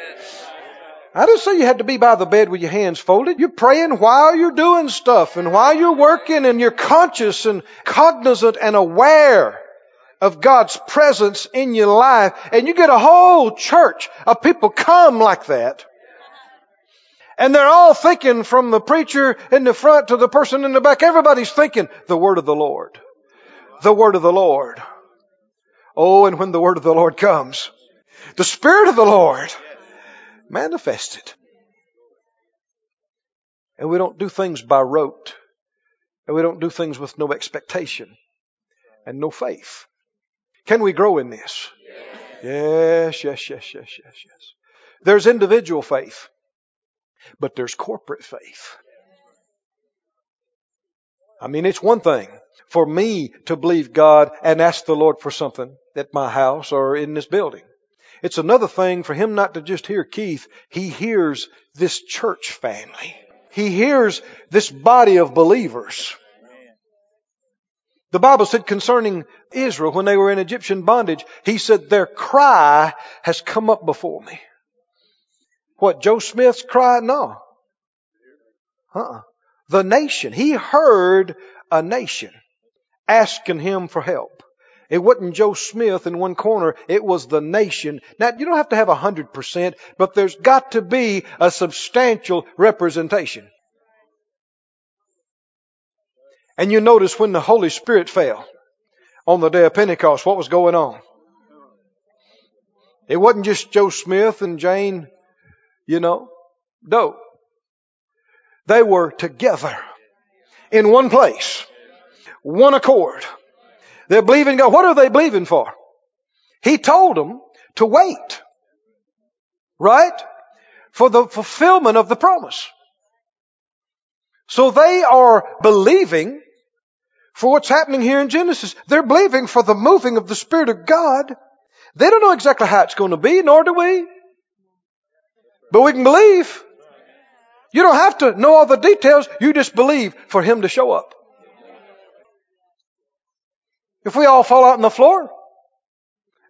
I didn't say you had to be by the bed with your hands folded. You're praying while you're doing stuff and while you're working and you're conscious and cognizant and aware of God's presence in your life. And you get a whole church of people come like that. And they're all thinking from the preacher in the front to the person in the back. Everybody's thinking the word of the Lord the word of the Lord. Oh, and when the word of the Lord comes, the Spirit of the Lord manifested. And we don't do things by rote. And we don't do things with no expectation and no faith. Can we grow in this? Yes, yes, yes, yes, yes, yes. There's individual faith, but there's corporate faith. I mean, it's one thing for me to believe God and ask the Lord for something at my house or in this building. It's another thing for him not to just hear Keith. He hears this church family. He hears this body of believers. The Bible said concerning Israel when they were in Egyptian bondage, he said, their cry has come up before me. What, Joe Smith's cry? No. Uh-uh. The nation. He heard a nation asking him for help. It wasn't Joe Smith in one corner. It was the nation. Now, you don't have to have a hundred percent, but there's got to be a substantial representation. And you notice when the Holy Spirit fell on the day of Pentecost, what was going on? It wasn't just Joe Smith and Jane, you know, Doe. They were together in one place one accord. They're believing God. What are they believing for? He told them to wait. Right? For the fulfillment of the promise. So they are believing for what's happening here in Genesis. They're believing for the moving of the Spirit of God. They don't know exactly how it's going to be, nor do we. But we can believe. You don't have to know all the details. You just believe for Him to show up. If we all fall out on the floor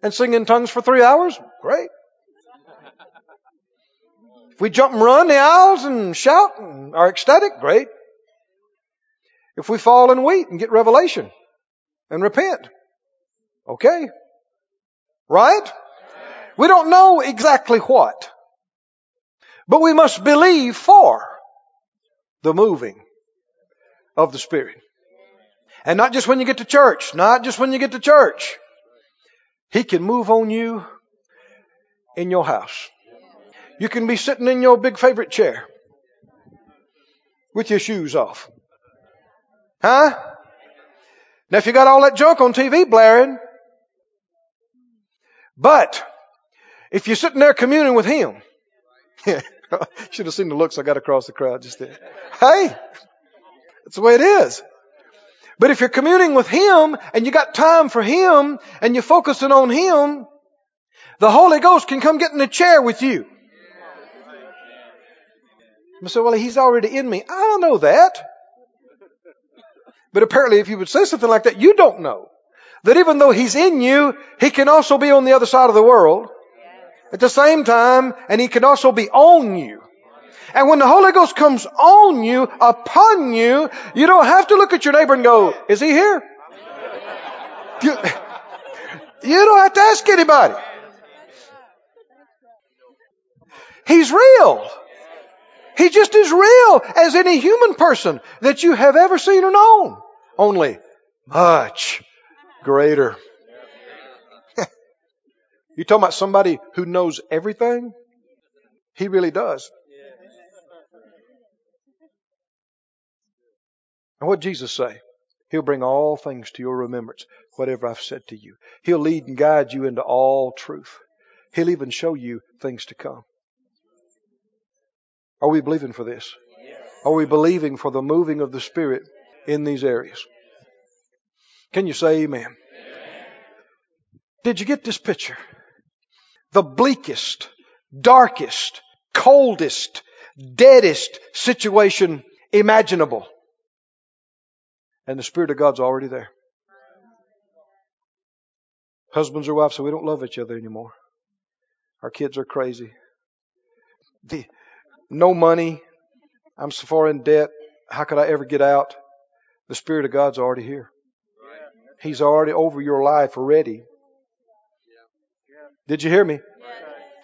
and sing in tongues for three hours, great. If we jump and run the aisles and shout and are ecstatic, great. If we fall and weep and get revelation and repent, okay. Right? We don't know exactly what, but we must believe for the moving of the Spirit. And not just when you get to church, not just when you get to church. He can move on you in your house. You can be sitting in your big favorite chair with your shoes off. Huh? Now if you got all that junk on TV blaring, but if you're sitting there communing with Him, should have seen the looks I got across the crowd just then. Hey, that's the way it is. But if you're communing with Him and you got time for Him and you're focusing on Him, the Holy Ghost can come get in a chair with you. You say, well, He's already in me. I don't know that. But apparently if you would say something like that, you don't know. That even though He's in you, He can also be on the other side of the world at the same time, and He can also be on you. And when the Holy Ghost comes on you, upon you, you don't have to look at your neighbor and go, is he here? You, you don't have to ask anybody. He's real. He just as real as any human person that you have ever seen or known. Only much greater. You talking about somebody who knows everything? He really does. And what Jesus say? He'll bring all things to your remembrance, whatever I've said to you. He'll lead and guide you into all truth. He'll even show you things to come. Are we believing for this? Are we believing for the moving of the Spirit in these areas? Can you say amen? amen? Did you get this picture? The bleakest, darkest, coldest, deadest situation imaginable. And the Spirit of God's already there. Husbands or wives say, we don't love each other anymore. Our kids are crazy. The, no money. I'm so far in debt. How could I ever get out? The Spirit of God's already here. He's already over your life already. Did you hear me?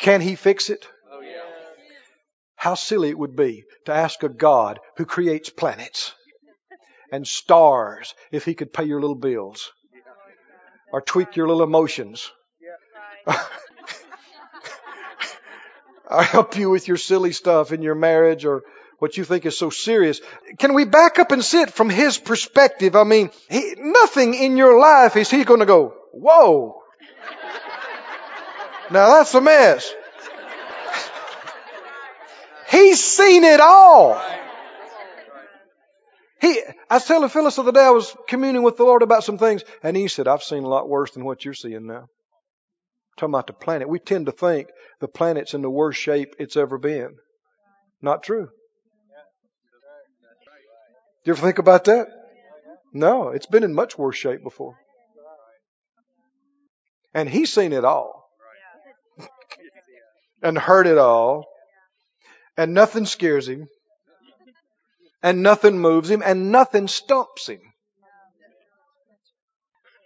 Can He fix it? Oh, How silly it would be to ask a God who creates planets and stars if He could pay your little bills or tweak your little emotions. or help you with your silly stuff in your marriage or what you think is so serious. Can we back up and see it from his perspective? I mean, he, nothing in your life is he going to go, whoa. Now that's a mess. He's seen it all. He, I was telling Phyllis the other day, I was communing with the Lord about some things, and he said, I've seen a lot worse than what you're seeing now. talking about the planet. We tend to think the planet's in the worst shape it's ever been. Not true. Do you ever think about that? No, it's been in much worse shape before. And he's seen it all. And heard it all. And nothing scares him. And nothing moves him. And nothing stumps him.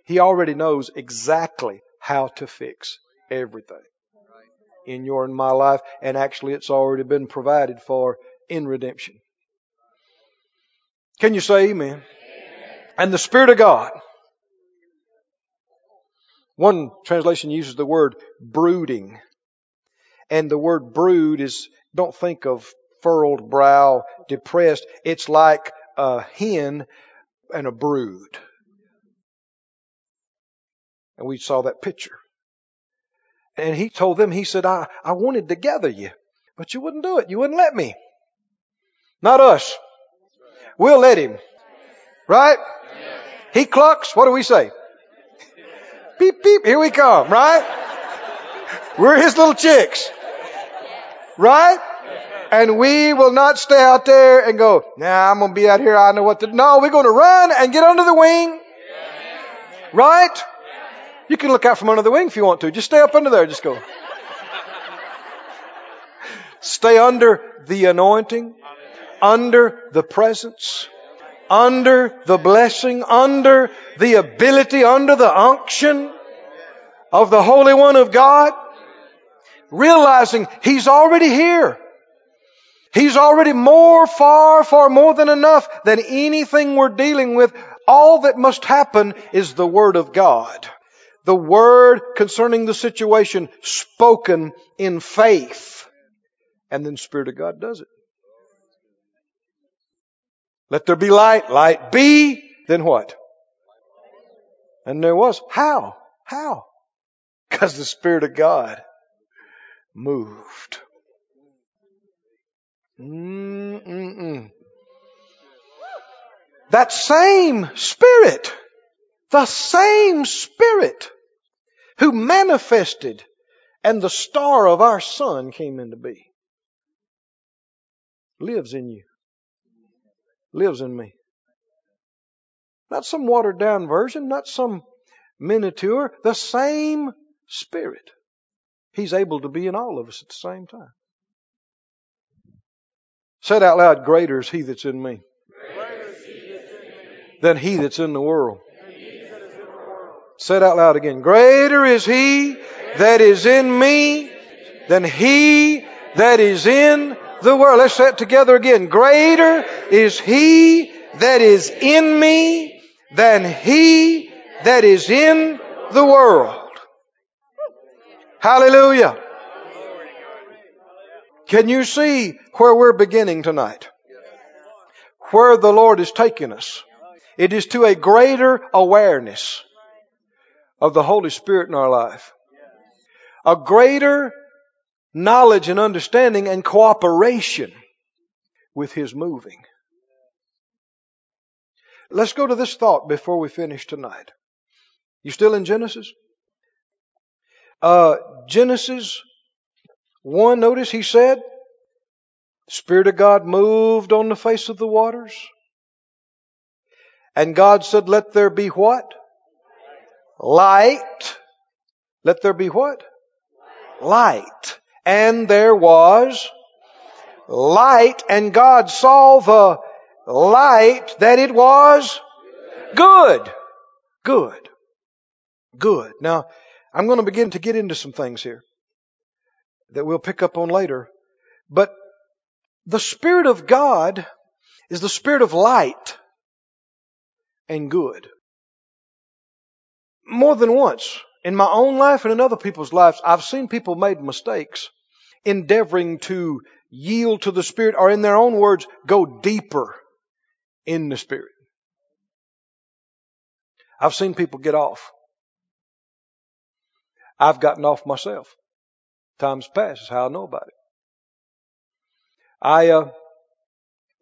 He already knows exactly how to fix everything in your and my life. And actually, it's already been provided for in redemption. Can you say amen? amen? And the Spirit of God. One translation uses the word brooding. And the word brood is, don't think of furrowed brow, depressed. It's like a hen and a brood. And we saw that picture. And he told them, he said, I, I wanted to gather you, but you wouldn't do it. You wouldn't let me. Not us. We'll let him. Right? He clucks. What do we say? Beep, beep. Here we come. Right? We're his little chicks. Right? And we will not stay out there and go, nah, I'm going to be out here. I know what to, no, we're going to run and get under the wing. Right? You can look out from under the wing if you want to. Just stay up under there. Just go. stay under the anointing under the presence, under the blessing, under the ability, under the unction of the Holy One of God, realizing He's already here. He's already more, far, far more than enough than anything we're dealing with. All that must happen is the Word of God. the word concerning the situation spoken in faith. And then Spirit of God does it. Let there be light. Light be. Then what? And there was. How? How? Because the Spirit of God moved. Mm-mm-mm. That same Spirit, the same Spirit who manifested and the star of our sun came into being lives in you, lives in me. Not some watered down version, not some miniature, the same Spirit. He's able to be in all of us at the same time. Said out loud, greater is he that's in me than he that's in the world. Said out loud again, greater is he that is in me than he that is in the world. Let's say it together again. Greater is he that is in me than he that is in the world. Hallelujah. Can you see where we're beginning tonight? Where the Lord is taking us. It is to a greater awareness of the Holy Spirit in our life. A greater knowledge and understanding and cooperation with His moving. Let's go to this thought before we finish tonight. You still in Genesis? Uh, Genesis 1, notice he said, Spirit of God moved on the face of the waters. And God said, let there be what? Light. Let there be what? Light. And there was light, and God saw the light that it was good. Good. Good. Now, I'm going to begin to get into some things here that we'll pick up on later. But the Spirit of God is the Spirit of light and good. More than once, in my own life and in other people's lives, I've seen people made mistakes endeavoring to yield to the Spirit or in their own words, go deeper in the Spirit. I've seen people get off. I've gotten off myself. Times past is how I know about it. I, uh,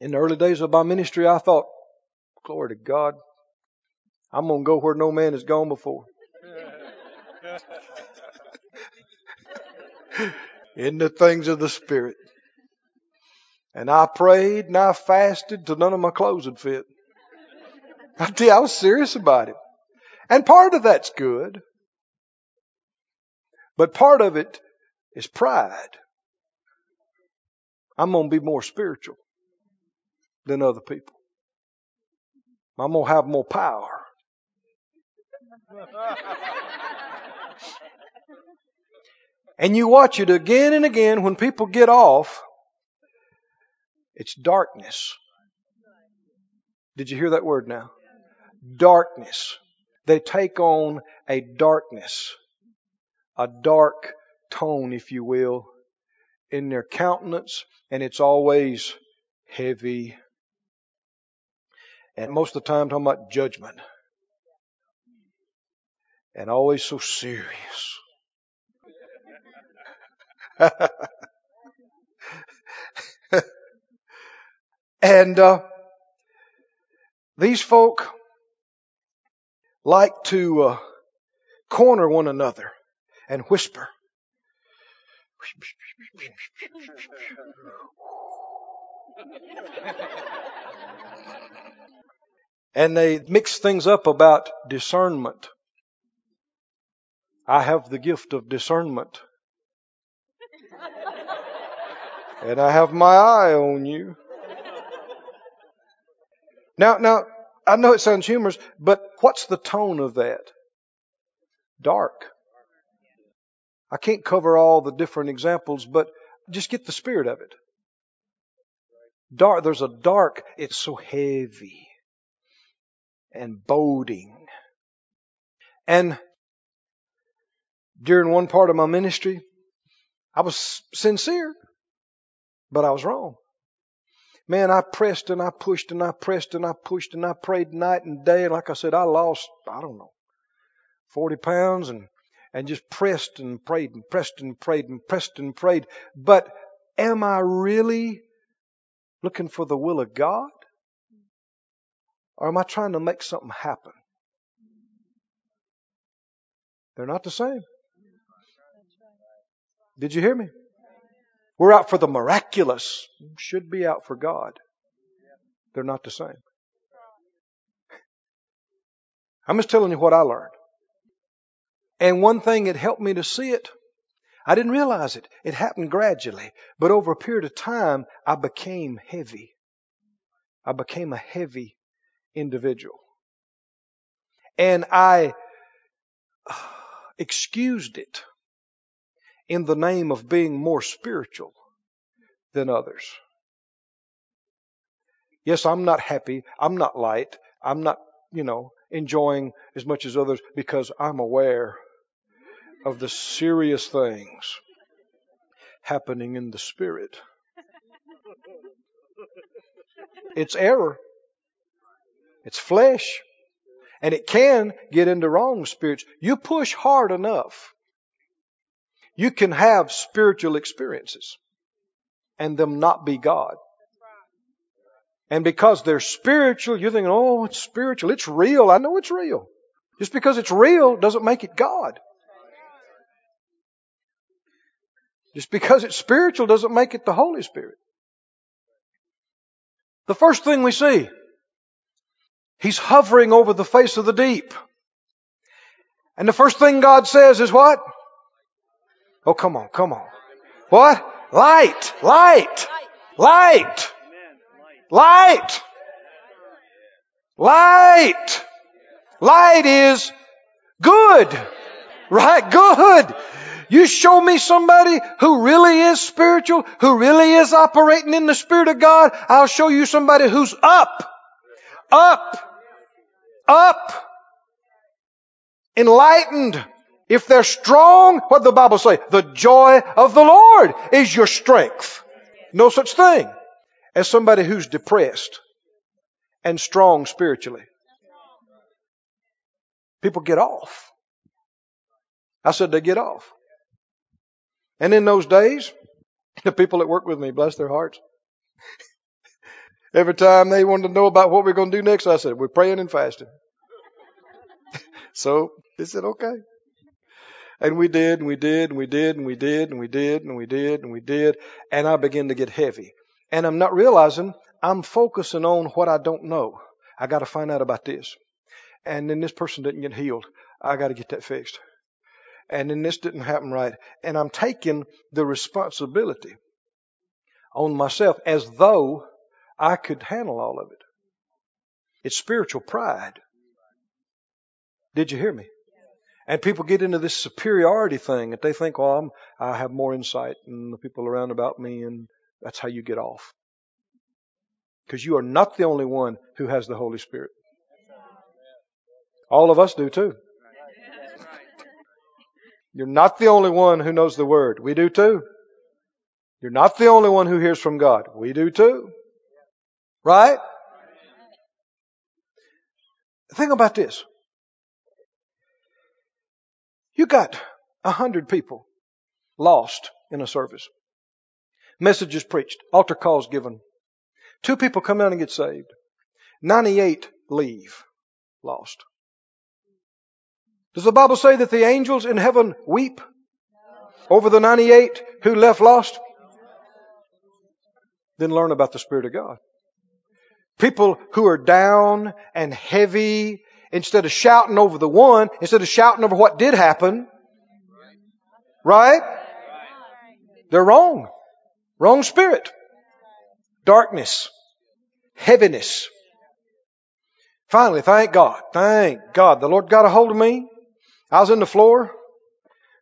in the early days of my ministry, I thought, glory to God, I'm going to go where no man has gone before. in the things of the Spirit. And I prayed and I fasted till none of my clothes would fit. I tell you, I was serious about it. And part of that's good. But part of it is pride. I'm going to be more spiritual than other people. I'm going to have more power. and you watch it again and again when people get off, it's darkness. Did you hear that word now? Darkness. They take on a darkness a dark tone, if you will, in their countenance, and it's always heavy. And most of the time, talking about judgment. And always so serious. and uh, these folk like to uh, corner one another and whisper. and they mix things up about discernment. I have the gift of discernment. and I have my eye on you. Now, now, I know it sounds humorous, but what's the tone of that? Dark. I can't cover all the different examples, but just get the spirit of it. Dark, there's a dark, it's so heavy and boding. And during one part of my ministry, I was sincere, but I was wrong. Man, I pressed and I pushed and I pressed and I pushed and I prayed night and day. And like I said, I lost, I don't know, 40 pounds and, and just pressed and prayed and pressed and prayed and pressed and prayed. But am I really looking for the will of God? Or am I trying to make something happen? They're not the same. Did you hear me? We're out for the miraculous. Should be out for God. They're not the same. I'm just telling you what I learned. And one thing that helped me to see it, I didn't realize it. It happened gradually. But over a period of time, I became heavy. I became a heavy individual. And I uh, excused it in the name of being more spiritual than others. Yes, I'm not happy. I'm not light. I'm not, you know, enjoying as much as others because I'm aware of the serious things happening in the spirit. It's error. It's flesh. And it can get into wrong spirits. You push hard enough, you can have spiritual experiences and them not be God. And because they're spiritual, you're thinking, oh, it's spiritual. It's real. I know it's real. Just because it's real doesn't make it God. Just because it's spiritual doesn't make it the Holy Spirit. The first thing we see, He's hovering over the face of the deep. And the first thing God says is what? Oh, come on, come on. What? Light, light, light, light, light. Light is good. Right? Good. You show me somebody who really is spiritual, who really is operating in the Spirit of God, I'll show you somebody who's up, up, up, enlightened. If they're strong, what the Bible say? The joy of the Lord is your strength. No such thing as somebody who's depressed and strong spiritually. People get off. I said they get off. And in those days, the people that worked with me, bless their hearts. Every time they wanted to know about what we're going to do next, I said, we're praying and fasting. so they said, okay. And we did, and we did, and we did, and we did, and we did, and we did, and we did. And I began to get heavy. And I'm not realizing I'm focusing on what I don't know. I got to find out about this. And then this person didn't get healed. I got to get that fixed. And then this didn't happen right. And I'm taking the responsibility on myself as though I could handle all of it. It's spiritual pride. Did you hear me? And people get into this superiority thing that they think, well, I'm, I have more insight than the people around about me, and that's how you get off. Because you are not the only one who has the Holy Spirit. All of us do too. You're not the only one who knows the Word. We do too. You're not the only one who hears from God. We do too. Right? Think about this. You got a hundred people lost in a service. Messages preached, altar calls given. Two people come down and get saved. 98 leave lost. Does the Bible say that the angels in heaven weep over the 98 who left lost? Then learn about the Spirit of God. People who are down and heavy instead of shouting over the one, instead of shouting over what did happen, right? They're wrong. Wrong spirit. Darkness. Heaviness. Finally, thank God. Thank God. The Lord got a hold of me. I was in the floor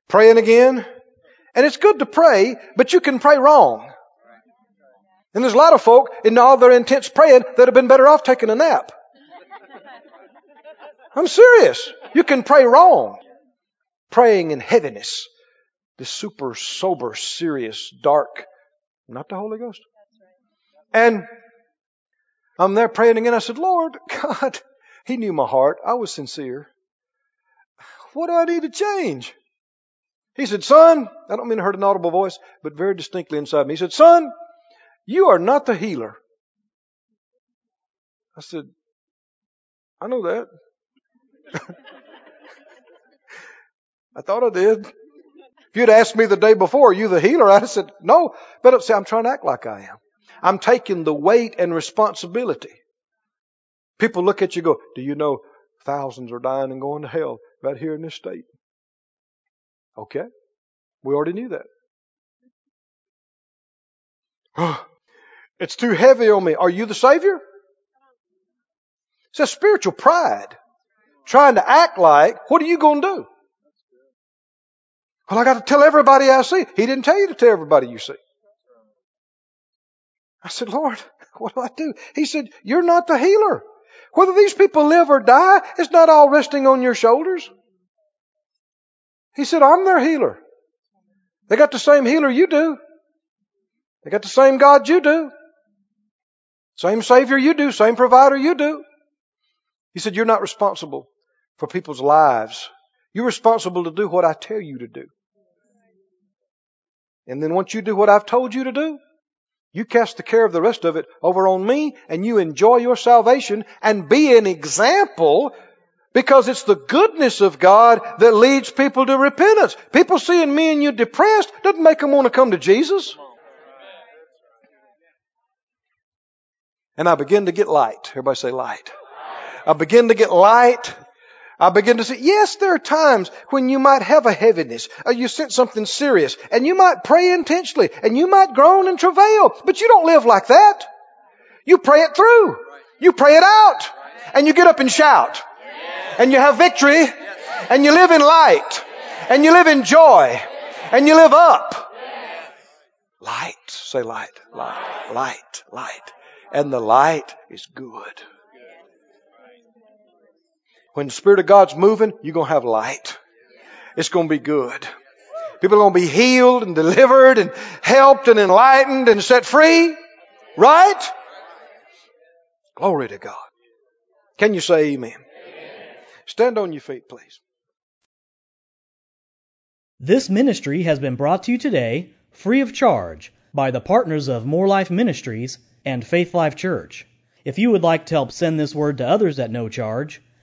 praying again. And it's good to pray, but you can pray wrong. And there's a lot of folk in all their intense praying that have been better off taking a nap. I'm serious. You can pray wrong. praying in heaviness. This super sober, serious, dark, not the Holy Ghost. And I'm there praying again. I said, Lord, God, He knew my heart. I was sincere. What do I need to change? He said, Son, I don't mean to hurt an audible voice, but very distinctly inside me. He said, Son, you are not the healer. I said, I know that. I thought I did. If you'd asked me the day before, are you the healer? I'd have said, no. But see, I'm trying to act like I am. I'm taking the weight and responsibility. People look at you go, do you know thousands are dying and going to hell right here in this state? Okay. We already knew that. it's too heavy on me. Are you the Savior? It's a spiritual pride. Trying to act like, what are you going to do? Well, I got to tell everybody I see. He didn't tell you to tell everybody you see. I said, Lord, what do I do? He said, You're not the healer. Whether these people live or die, it's not all resting on your shoulders. He said, I'm their healer. They got the same healer you do. They got the same God you do. Same Savior you do. Same provider you do. He said, You're not responsible for people's lives. You're responsible to do what I tell you to do. And then once you do what I've told you to do, you cast the care of the rest of it over on me and you enjoy your salvation and be an example because it's the goodness of God that leads people to repentance. People seeing me and you depressed doesn't make them want to come to Jesus. And I begin to get light. Everybody say light. I begin to get light. I begin to see, yes, there are times when you might have a heaviness, or you sense something serious, and you might pray intentionally, and you might groan and travail, but you don't live like that. You pray it through. You pray it out. And you get up and shout and you have victory and you live in light and you live in joy and you live up. Light. Say light. Light. Light. Light. And the light is good. When the Spirit of God's moving, you're going to have light. It's going to be good. People are going to be healed and delivered and helped and enlightened and set free. Right? Glory to God. Can you say amen? Stand on your feet, please. This ministry has been brought to you today free of charge by the partners of Moore Life Ministries and Faith Life Church. If you would like to help send this word to others at no charge,